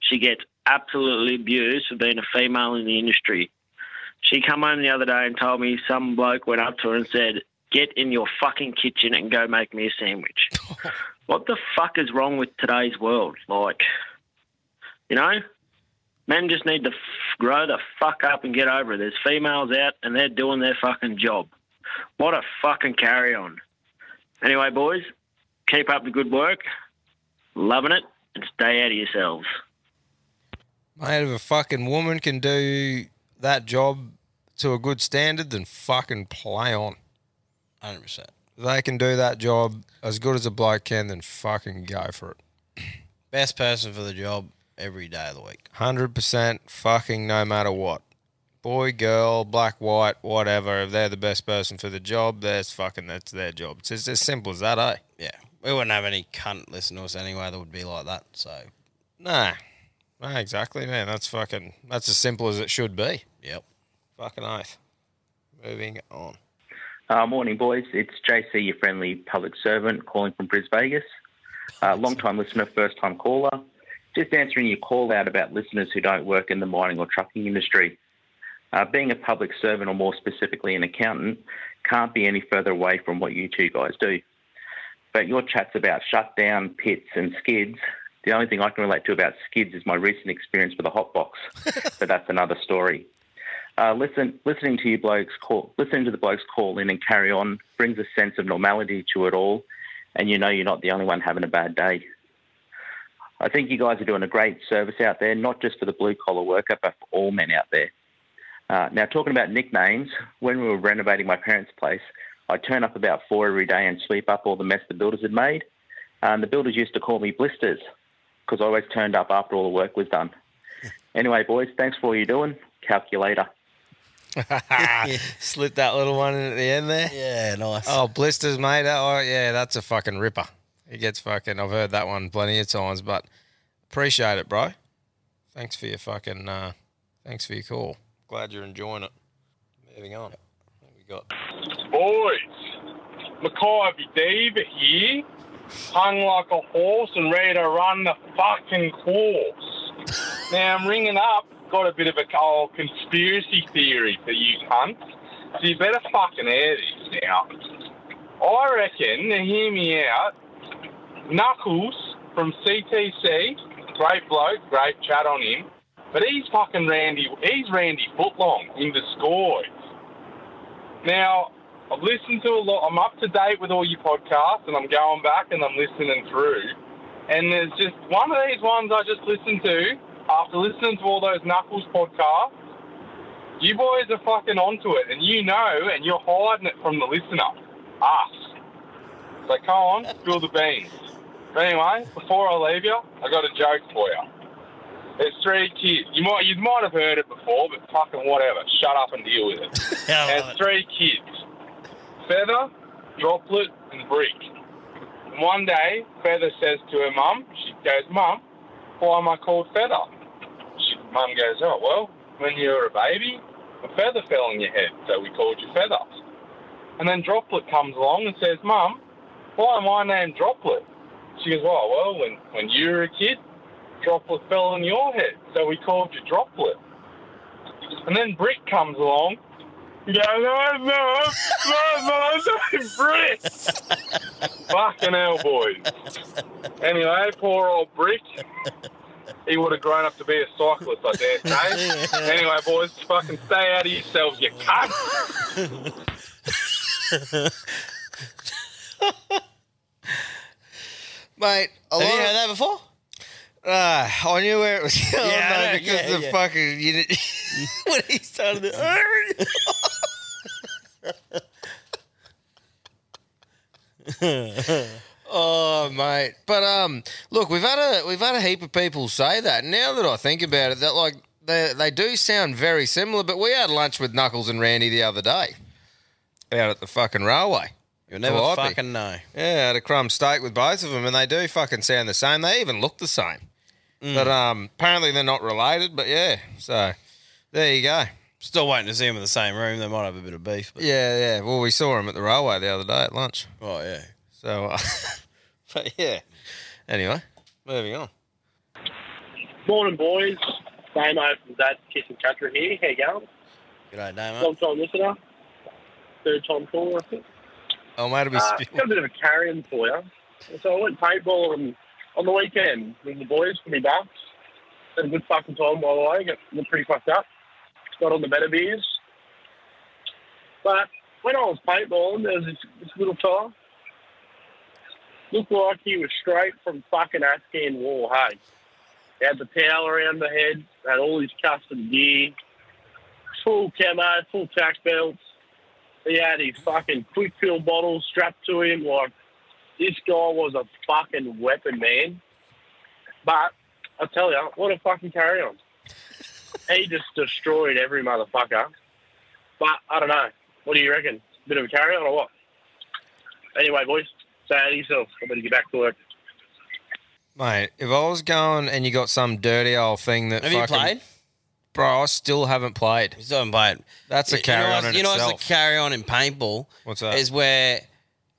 she gets absolutely abused for being a female in the industry. She come home the other day and told me some bloke went up to her and said, "Get in your fucking kitchen and go make me a sandwich." what the fuck is wrong with today's world? Like, you know, men just need to f- grow the fuck up and get over it. There's females out and they're doing their fucking job. What a fucking carry on. Anyway, boys, keep up the good work. Loving it and stay out of yourselves. Mate, if a fucking woman can do that job to a good standard, then fucking play on. 100%. If they can do that job as good as a bloke can, then fucking go for it. Best person for the job every day of the week. 100% fucking no matter what. Boy, girl, black, white, whatever. If they're the best person for the job, that's fucking, that's their job. It's just as simple as that, eh? Yeah. We wouldn't have any cunt listen to us anyway that would be like that. So, Nah. No, exactly, man. That's fucking, that's as simple as it should be. Yep. Fucking oath. Moving on. Uh, morning, boys. It's JC, your friendly public servant, calling from Bris Vegas. Uh, long time listener, first time caller. Just answering your call out about listeners who don't work in the mining or trucking industry. Uh, being a public servant, or more specifically an accountant, can't be any further away from what you two guys do. But your chats about shutdown, pits, and skids, the only thing I can relate to about skids is my recent experience with a hot box. but that's another story. Uh, listen, listening to you blokes call, listening to the blokes call in and carry on brings a sense of normality to it all, and you know you're not the only one having a bad day. I think you guys are doing a great service out there, not just for the blue collar worker, but for all men out there. Uh, now, talking about nicknames, when we were renovating my parents' place, I turn up about four every day and sweep up all the mess the builders had made. And the builders used to call me blisters because I always turned up after all the work was done. Anyway, boys, thanks for all you're doing. Calculator. Slip that little one in at the end there. Yeah, nice. Oh, blisters, mate. Oh, yeah, that's a fucking ripper. He gets fucking. I've heard that one plenty of times, but appreciate it, bro. Thanks for your fucking. Uh, thanks for your call. Glad you're enjoying it. Moving on. What we got? Boys, Mackay Diva here, hung like a horse and ready to run the fucking course. now I'm ringing up, got a bit of a old conspiracy theory for you cunts, so you better fucking air this now. I reckon, now hear me out, Knuckles from CTC, great bloke, great chat on him, but he's fucking Randy, he's Randy Footlong in the disguise. Now, I've listened to a lot. I'm up to date with all your podcasts, and I'm going back and I'm listening through. And there's just one of these ones I just listened to after listening to all those Knuckles podcasts. You boys are fucking onto it, and you know, and you're hiding it from the listener, us. So come on, spill the beans. But anyway, before I leave you, I got a joke for you. There's three kids. You might you might have heard it before, but fucking whatever. Shut up and deal with it. There's three kids. Feather, Droplet, and Brick. And one day, Feather says to her mum, she goes, Mum, why am I called Feather? She, mum goes, Oh, well, when you were a baby, a feather fell on your head, so we called you Feather. And then Droplet comes along and says, Mum, why am I named Droplet? She goes, Oh, well, when, when you were a kid, Droplet fell on your head, so we called you Droplet. And then Brick comes along. Goes, no, no, no, no, no, Brick. Fucking hell, boys. Anyway, poor old Brick. he would have grown up to be a cyclist, I dare say. anyway, boys, fucking stay out of yourselves, you cunt. Mate, a Have you lot heard of- that before? Uh, I knew where it was going Yeah, I though, know, because yeah, the yeah. fucking you did- when he started the oh mate, but um, look, we've had a we've had a heap of people say that. Now that I think about it, that like they they do sound very similar. But we had lunch with Knuckles and Randy the other day out at the fucking railway. You'll never Calliope. fucking know. Yeah, I had a crumb steak with both of them, and they do fucking sound the same. They even look the same. Mm. But um, apparently they're not related. But yeah, so there you go. Still waiting to see them in the same room. They might have a bit of beef. But... Yeah, yeah. Well, we saw them at the railway the other day at lunch. Oh yeah. So, uh, but yeah. Anyway, moving on. Morning, boys. Damo from Dad's Kissing Country here. How you going? G'day, Damo. Long time listener. Third time caller, I think. Oh, might have been. Uh, got a bit of a carry-on for you. So I went paintballing on the weekend with the boys for me bucks. Had a good fucking time, by the way. Got, got pretty fucked up. Got on the better beers. But when I was paintballing, there was this, this little fella. Looked like he was straight from fucking Afghan war, hey. He had the towel around the head, had all his custom gear, full camo, full tack belts. He had his fucking quick fill bottle strapped to him. Like, this guy was a fucking weapon, man. But, I tell you, what a fucking carry on. He just destroyed every motherfucker. But, I don't know. What do you reckon? Bit of a carry on or what? Anyway, boys, stay out of yourself. I better get back to work. Mate, if I was going and you got some dirty old thing that Have you played? Bro, I still haven't played. You still haven't played. That's a carry on in You know what's the carry on in paintball? What's that? Is where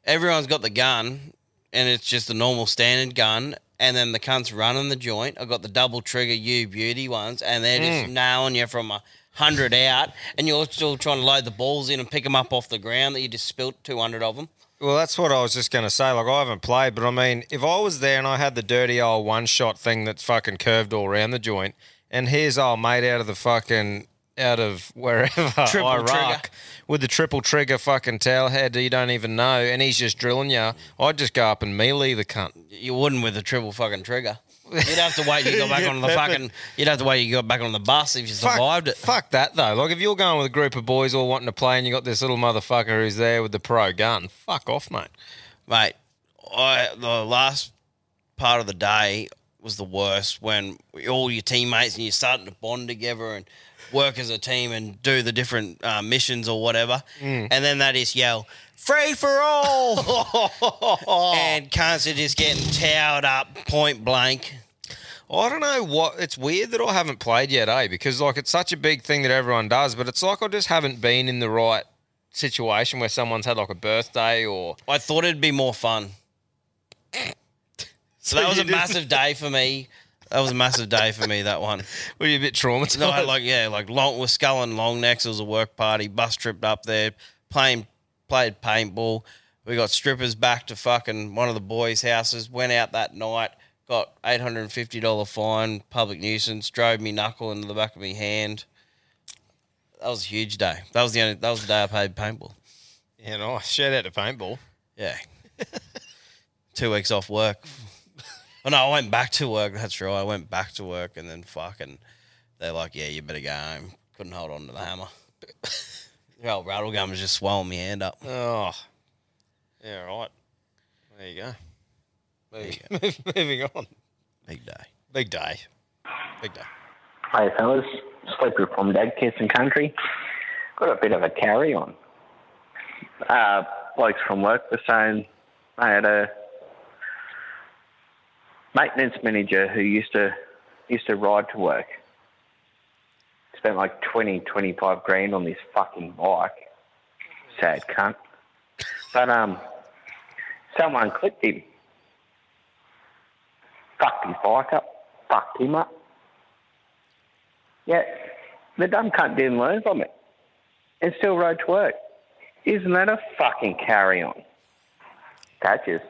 everyone's got the gun and it's just a normal standard gun, and then the cunt's running the joint. I've got the double trigger U beauty ones, and they're just Mm. nailing you from a hundred out, and you're still trying to load the balls in and pick them up off the ground that you just spilt two hundred of them. Well, that's what I was just going to say. Like, I haven't played, but I mean, if I was there and I had the dirty old one shot thing that's fucking curved all around the joint, and here's old mate out of the fucking, out of wherever, Triple Iraq, trigger. with the triple trigger fucking towel head you don't even know, and he's just drilling you, I'd just go up and melee the cunt. You wouldn't with a triple fucking trigger. You'd have to wait. You got back on the fucking. You'd have to wait. till You got back on the bus if you Fuck- survived it. Fuck that though. Like if you're going with a group of boys all wanting to play, and you got this little motherfucker who's there with the pro gun, fuck off, mate. mate. I the last part of the day was the worst when all your teammates and you're starting to bond together and work as a team and do the different uh, missions or whatever, Mm. and then they just yell "free for all," and cunts are just getting towed up point blank. I don't know what. It's weird that I haven't played yet, eh? Because like it's such a big thing that everyone does, but it's like I just haven't been in the right situation where someone's had like a birthday or. I thought it'd be more fun. So that was a massive day for me. That was a massive day for me. That one. Were you a bit traumatized? No, like yeah, like long with Skull and Long Necks. It was a work party. Bus tripped up there, playing played paintball. We got strippers back to fucking one of the boys' houses. Went out that night. Got eight hundred and fifty dollar fine, public nuisance. Drove me knuckle into the back of my hand. That was a huge day. That was the only. That was the day I played paintball. Yeah, nice. Shout out to paintball. Yeah. Two weeks off work. Oh no, I went back to work. That's right. I went back to work and then fucking they're like, Yeah, you better go home. Couldn't hold on to the hammer. the old rattle gun was just swelling my hand up. Oh. Yeah, right. There you go. There Moving, moving on. Big day. Big day. Big day. Hey fellas, Sleeper from Dad Kissing Country. Got a bit of a carry on. Uh, blokes from work were saying they had a maintenance manager who used to used to ride to work. Spent like 20, 25 grand on this fucking bike. Sad cunt. But um, someone clipped him. Fucked his bike up. Fucked him up. Yeah, the dumb cunt didn't learn from it and still rode to work. Isn't that a fucking carry on? Catches.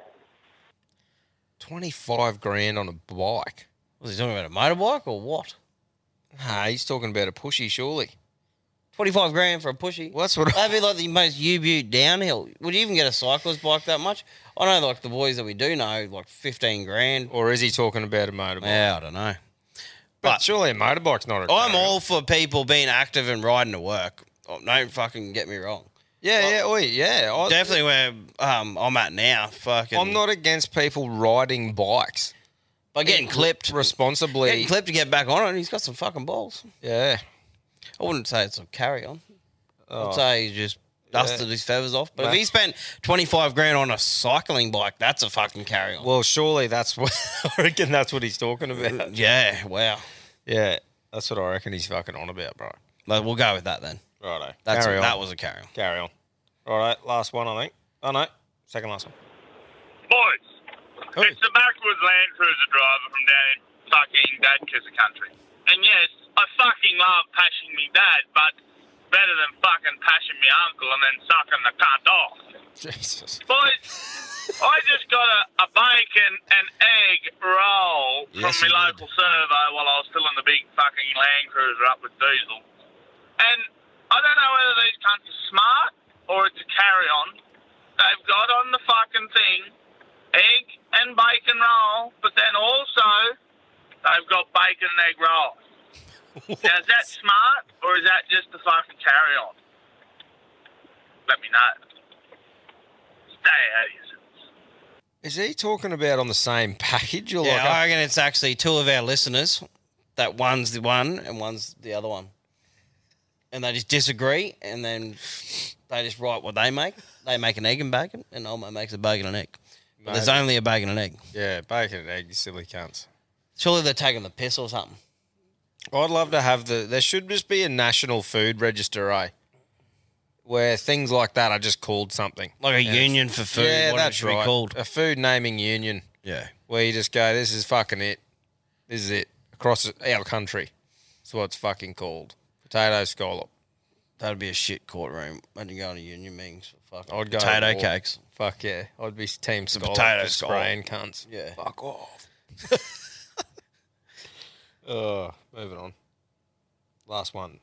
25 grand on a bike. Was he talking about a motorbike or what? Nah, he's talking about a pushy, surely. 25 grand for a pushy. What's what? That'd be like the most U-boot downhill. Would you even get a cyclist bike that much? I know, like the boys that we do know, like 15 grand. Or is he talking about a motorbike? Yeah, I don't know. But, surely a motorbike's not a I'm all for people being active and riding to work. Oh, Don't fucking get me wrong. Yeah, yeah, oi, yeah. I- Definitely where um, I'm at now. Fucking. I'm not against people riding bikes. By getting clipped responsibly. Getting clipped to get back on it. He's got some fucking balls. Yeah. I wouldn't say it's a carry on. Oh. I'd say he just dusted Yeah. his feathers off. But if he spent 25 grand on a cycling bike, that's a fucking carry on. Well, surely that's what I reckon. That's what he's talking about. Yeah. Wow. Yeah, that's what I reckon he's fucking on about, bro. But we'll go with that then. Righto. That's Carry on. that was a carry on. Carry on. All right, last one, I think. Oh no, second last one. Boys, it's the backwoods Land Cruiser driver from down in fucking Dad Kisser country. And yes, I fucking love pashing me dad, but better than fucking pashing me uncle and then sucking the cunt off. Jesus. Boys, I just got a, a bacon and egg roll from Yes, my you local servo while I was still in the big fucking Land Cruiser up with diesel. And I don't know whether these cunts are smart or it's a carry on. They've got on the fucking thing egg and bacon roll, but then also they've got bacon and egg roll. now, is that smart or is that just a fucking carry on? Let me know. Stay out of yourselves. Is he talking about on the same package or Yeah, like? I reckon it's actually two of our listeners that one's the one and one's the other one. And they just disagree and then they just write what they make. They make an egg and bacon and Olmo makes a bacon and egg. But there's only a bacon and egg. yeah, bacon and egg, you silly cunts. Surely they're taking the piss or something. I'd love to have the. There should just be a national food register, eh? Where things like that are just called something. Like a union for food, Yeah, what it that's should be called. A food naming union. Yeah. Where you just go, this is fucking it. This is it. Across our country. That's what it's fucking called. Potato scallop. That'd be a shit courtroom. Imagine going to union meetings for fucking I'd go potato all- cakes. Fuck yeah. I'd be team The scallop. potato just scallop. spraying cunts. Yeah. Fuck off. oh, moving on. Last one.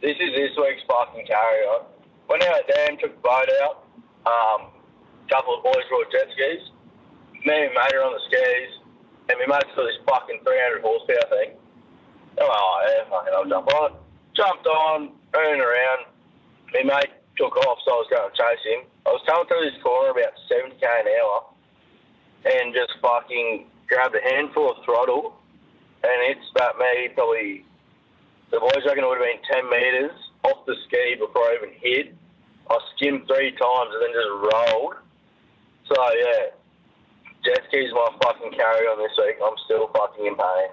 This is this week's fucking carry on. Went out there and took the boat out. Um, couple of boys rode jet skis. Me and my mate are on the skis, and we mate's got this fucking 300 horsepower thing. I'm like, oh yeah, fucking I'll jump on. Jumped on, running around. My mate took off, so I was going to chase him. I was coming through this corner about 70k an hour, and just fucking grabbed a handful of throttle, and it spat me probably the boys reckon it would have been 10 metres off the ski before I even hit. I skimmed three times and then just rolled. So, yeah, jet ski's my fucking carry on this week. I'm still fucking in pain.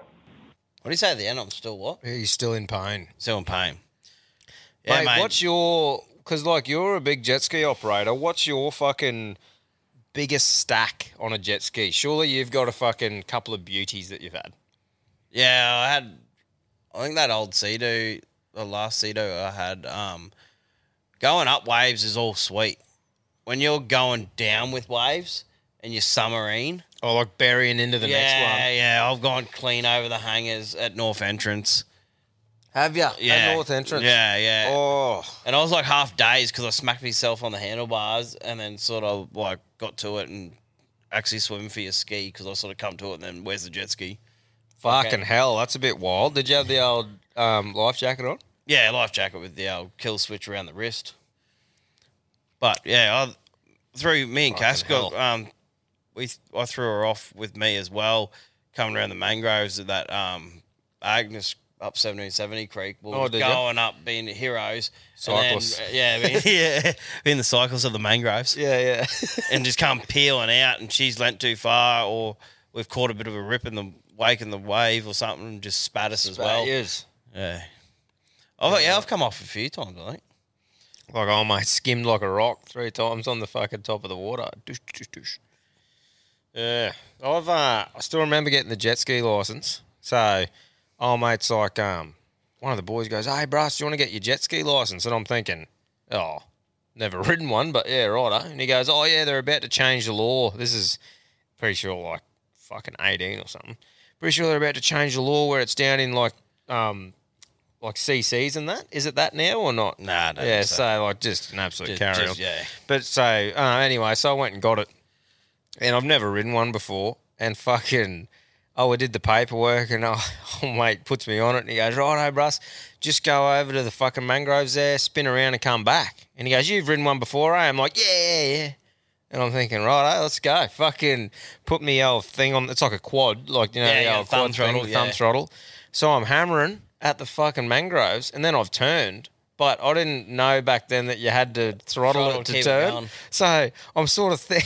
What do you say at the end? I'm still what? He's still in pain. Still in pain. Yeah, mate, mate. what's your because like you're a big jet ski operator. What's your fucking biggest stack on a jet ski? Surely you've got a fucking couple of beauties that you've had. Yeah, I had. I think that old Sea-Doo, the last Sea-Doo I had, um, going up waves is all sweet. When you're going down with waves and you're submarine. Oh, like burying into the yeah, next one. Yeah, yeah. I've gone clean over the hangars at North Entrance. Have you? Yeah. At North Entrance? Yeah, yeah. Oh. And I was like half dazed because I smacked myself on the handlebars and then sort of like got to it and actually swimming for your ski because I sort of come to it and then where's the jet ski? Fucking Okay. hell, that's a bit wild. Did you have the old um, life jacket on? Yeah, life jacket with the old kill switch around the wrist. But yeah, I, through me and Cass got um, we I threw her off with me as well, coming around the mangroves of that um Agnes up seventeen seventy Creek. We Oh, were did ya? going up being heroes, then- Cyclists. yeah, being, yeah, being the cyclists of the mangroves. Yeah, yeah. and just come peeling out, and she's lent too far, or we've caught a bit of a rip in the wake in the wave or something, and just spat us as well. Yes. Yeah. I've, yeah, I've come off a few times, I think. Like, oh, mate, skimmed like a rock three times on the fucking top of the water. Doosh, doosh, doosh. Yeah. I've, uh, I still remember getting the jet ski license. So, oh, mate's like, um, one of the boys goes, hey, Bruce, do you want to get your jet ski license? And I'm thinking, oh, never ridden one, but yeah, righto. And he goes, oh, yeah, they're about to change the law. This is pretty sure like fucking 18 or something. pretty sure they're about to change the law where it's down in like um like CCs and that. Is it that now or not? Nah, don't yeah. So. so. like just an absolute Just- carry just- on. yeah. But so uh, anyway, so I went and got it, and I've never ridden one before, and fucking. Oh, I did the paperwork, and oh, oh, mate puts me on it, and he goes, "Righto, Bruss, just go over to the fucking mangroves there, spin around, and come back." And he goes, "You've ridden one before, eh?" I'm like, "Yeah, yeah, yeah." And I'm thinking, right, oh, let's go. Fucking put me old thing on. It's like a quad, like you know, Yeah, the yeah, old thumb quad thing, throttle, thumb throttle. So I'm hammering at the fucking mangroves, and then I've turned. But I didn't know back then that you had to throttle, Throttle, it to keep it turn. so I'm sort of th-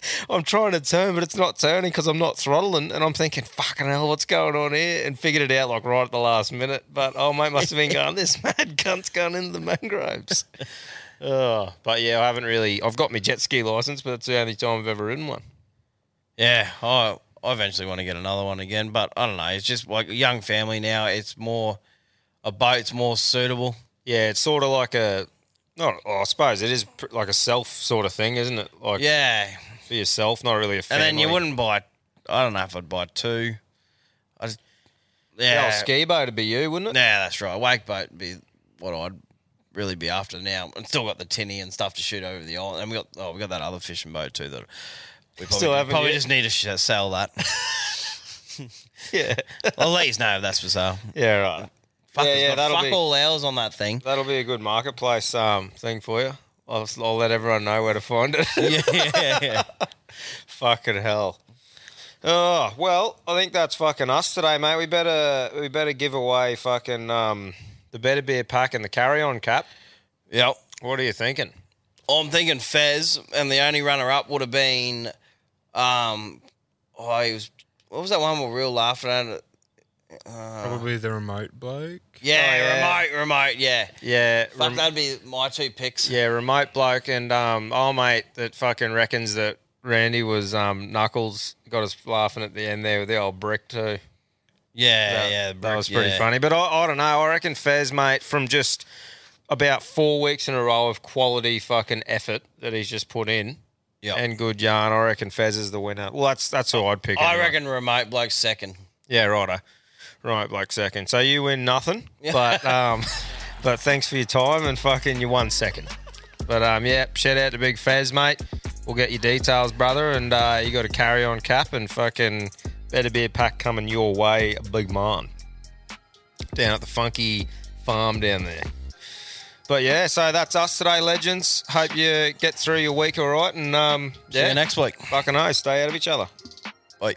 I'm trying to turn, but it's not turning because I'm not throttling, and I'm thinking, "Fucking hell, what's going on here?" And figured it out like right at the last minute. But oh, mate, must have been going, "This mad cunt's going into the mangroves." oh, but yeah, I haven't really. I've got my jet ski license, but it's the only time I've ever ridden one. Yeah, I I eventually want to get another one again, but I don't know. It's just like a young family now. It's more a boat's more suitable. Yeah, it's sort of like a. Not, oh, I suppose it is pr- like a self sort of thing, isn't it? Like Yeah, for yourself, not really a and then you wouldn't buy. I don't know if I'd buy two. I just Yeah, yeah, ski boat would be you, wouldn't it? Yeah, that's right. Wake boat would be what I'd really be after now. And still got the tinny and stuff to shoot over the island, and we got oh we got that other fishing boat too that we probably, Still haven't probably yet. just need to sh- sell that. yeah, I'll let you know if that's for sale. Yeah, right. Fuck, Yeah, yeah, that'll fuck be- all hours on that thing. That'll be a good marketplace um, thing for you. I'll, I'll let everyone know where to find it. yeah, yeah, yeah. fucking hell. Oh well, I think that's fucking us today, mate. We better we better give away fucking um, the better beer pack and the carry on cap. Yep. What are you thinking? I'm thinking Fez, and the only runner up would have been, um, oh, he was. What was that one we're real laughing at? Uh, Probably the remote bloke. Yeah, Oh, yeah. remote, remote. Yeah, Yeah, Fuck, rem- that'd be my two picks. yeah, remote bloke and um, oh mate that fucking reckons that Randy was um, Knuckles. Got us laughing at the end there with the old brick too. Yeah, that, yeah, that was pretty yeah. funny. But I, I don't know. I reckon Fez, mate, from just about four weeks in a row of quality fucking effort that he's just put in, Yep. and good yarn. I reckon Fez is the winner. Well, that's that's who I'd pick. I anyway. reckon remote bloke second. Yeah, righto. Right, like second. So you win nothing, but um, but thanks for your time and fucking you won second. But um, yeah, shout out to Big Fez, mate. We'll get your details, brother, and uh, you got a carry on cap and fucking better be a pack coming your way, big man. Down at the funky farm down there. But yeah, so that's us today, legends. Hope you get through your week all right, and um, See yeah, you next week. Fucking no, stay out of each other. Bye.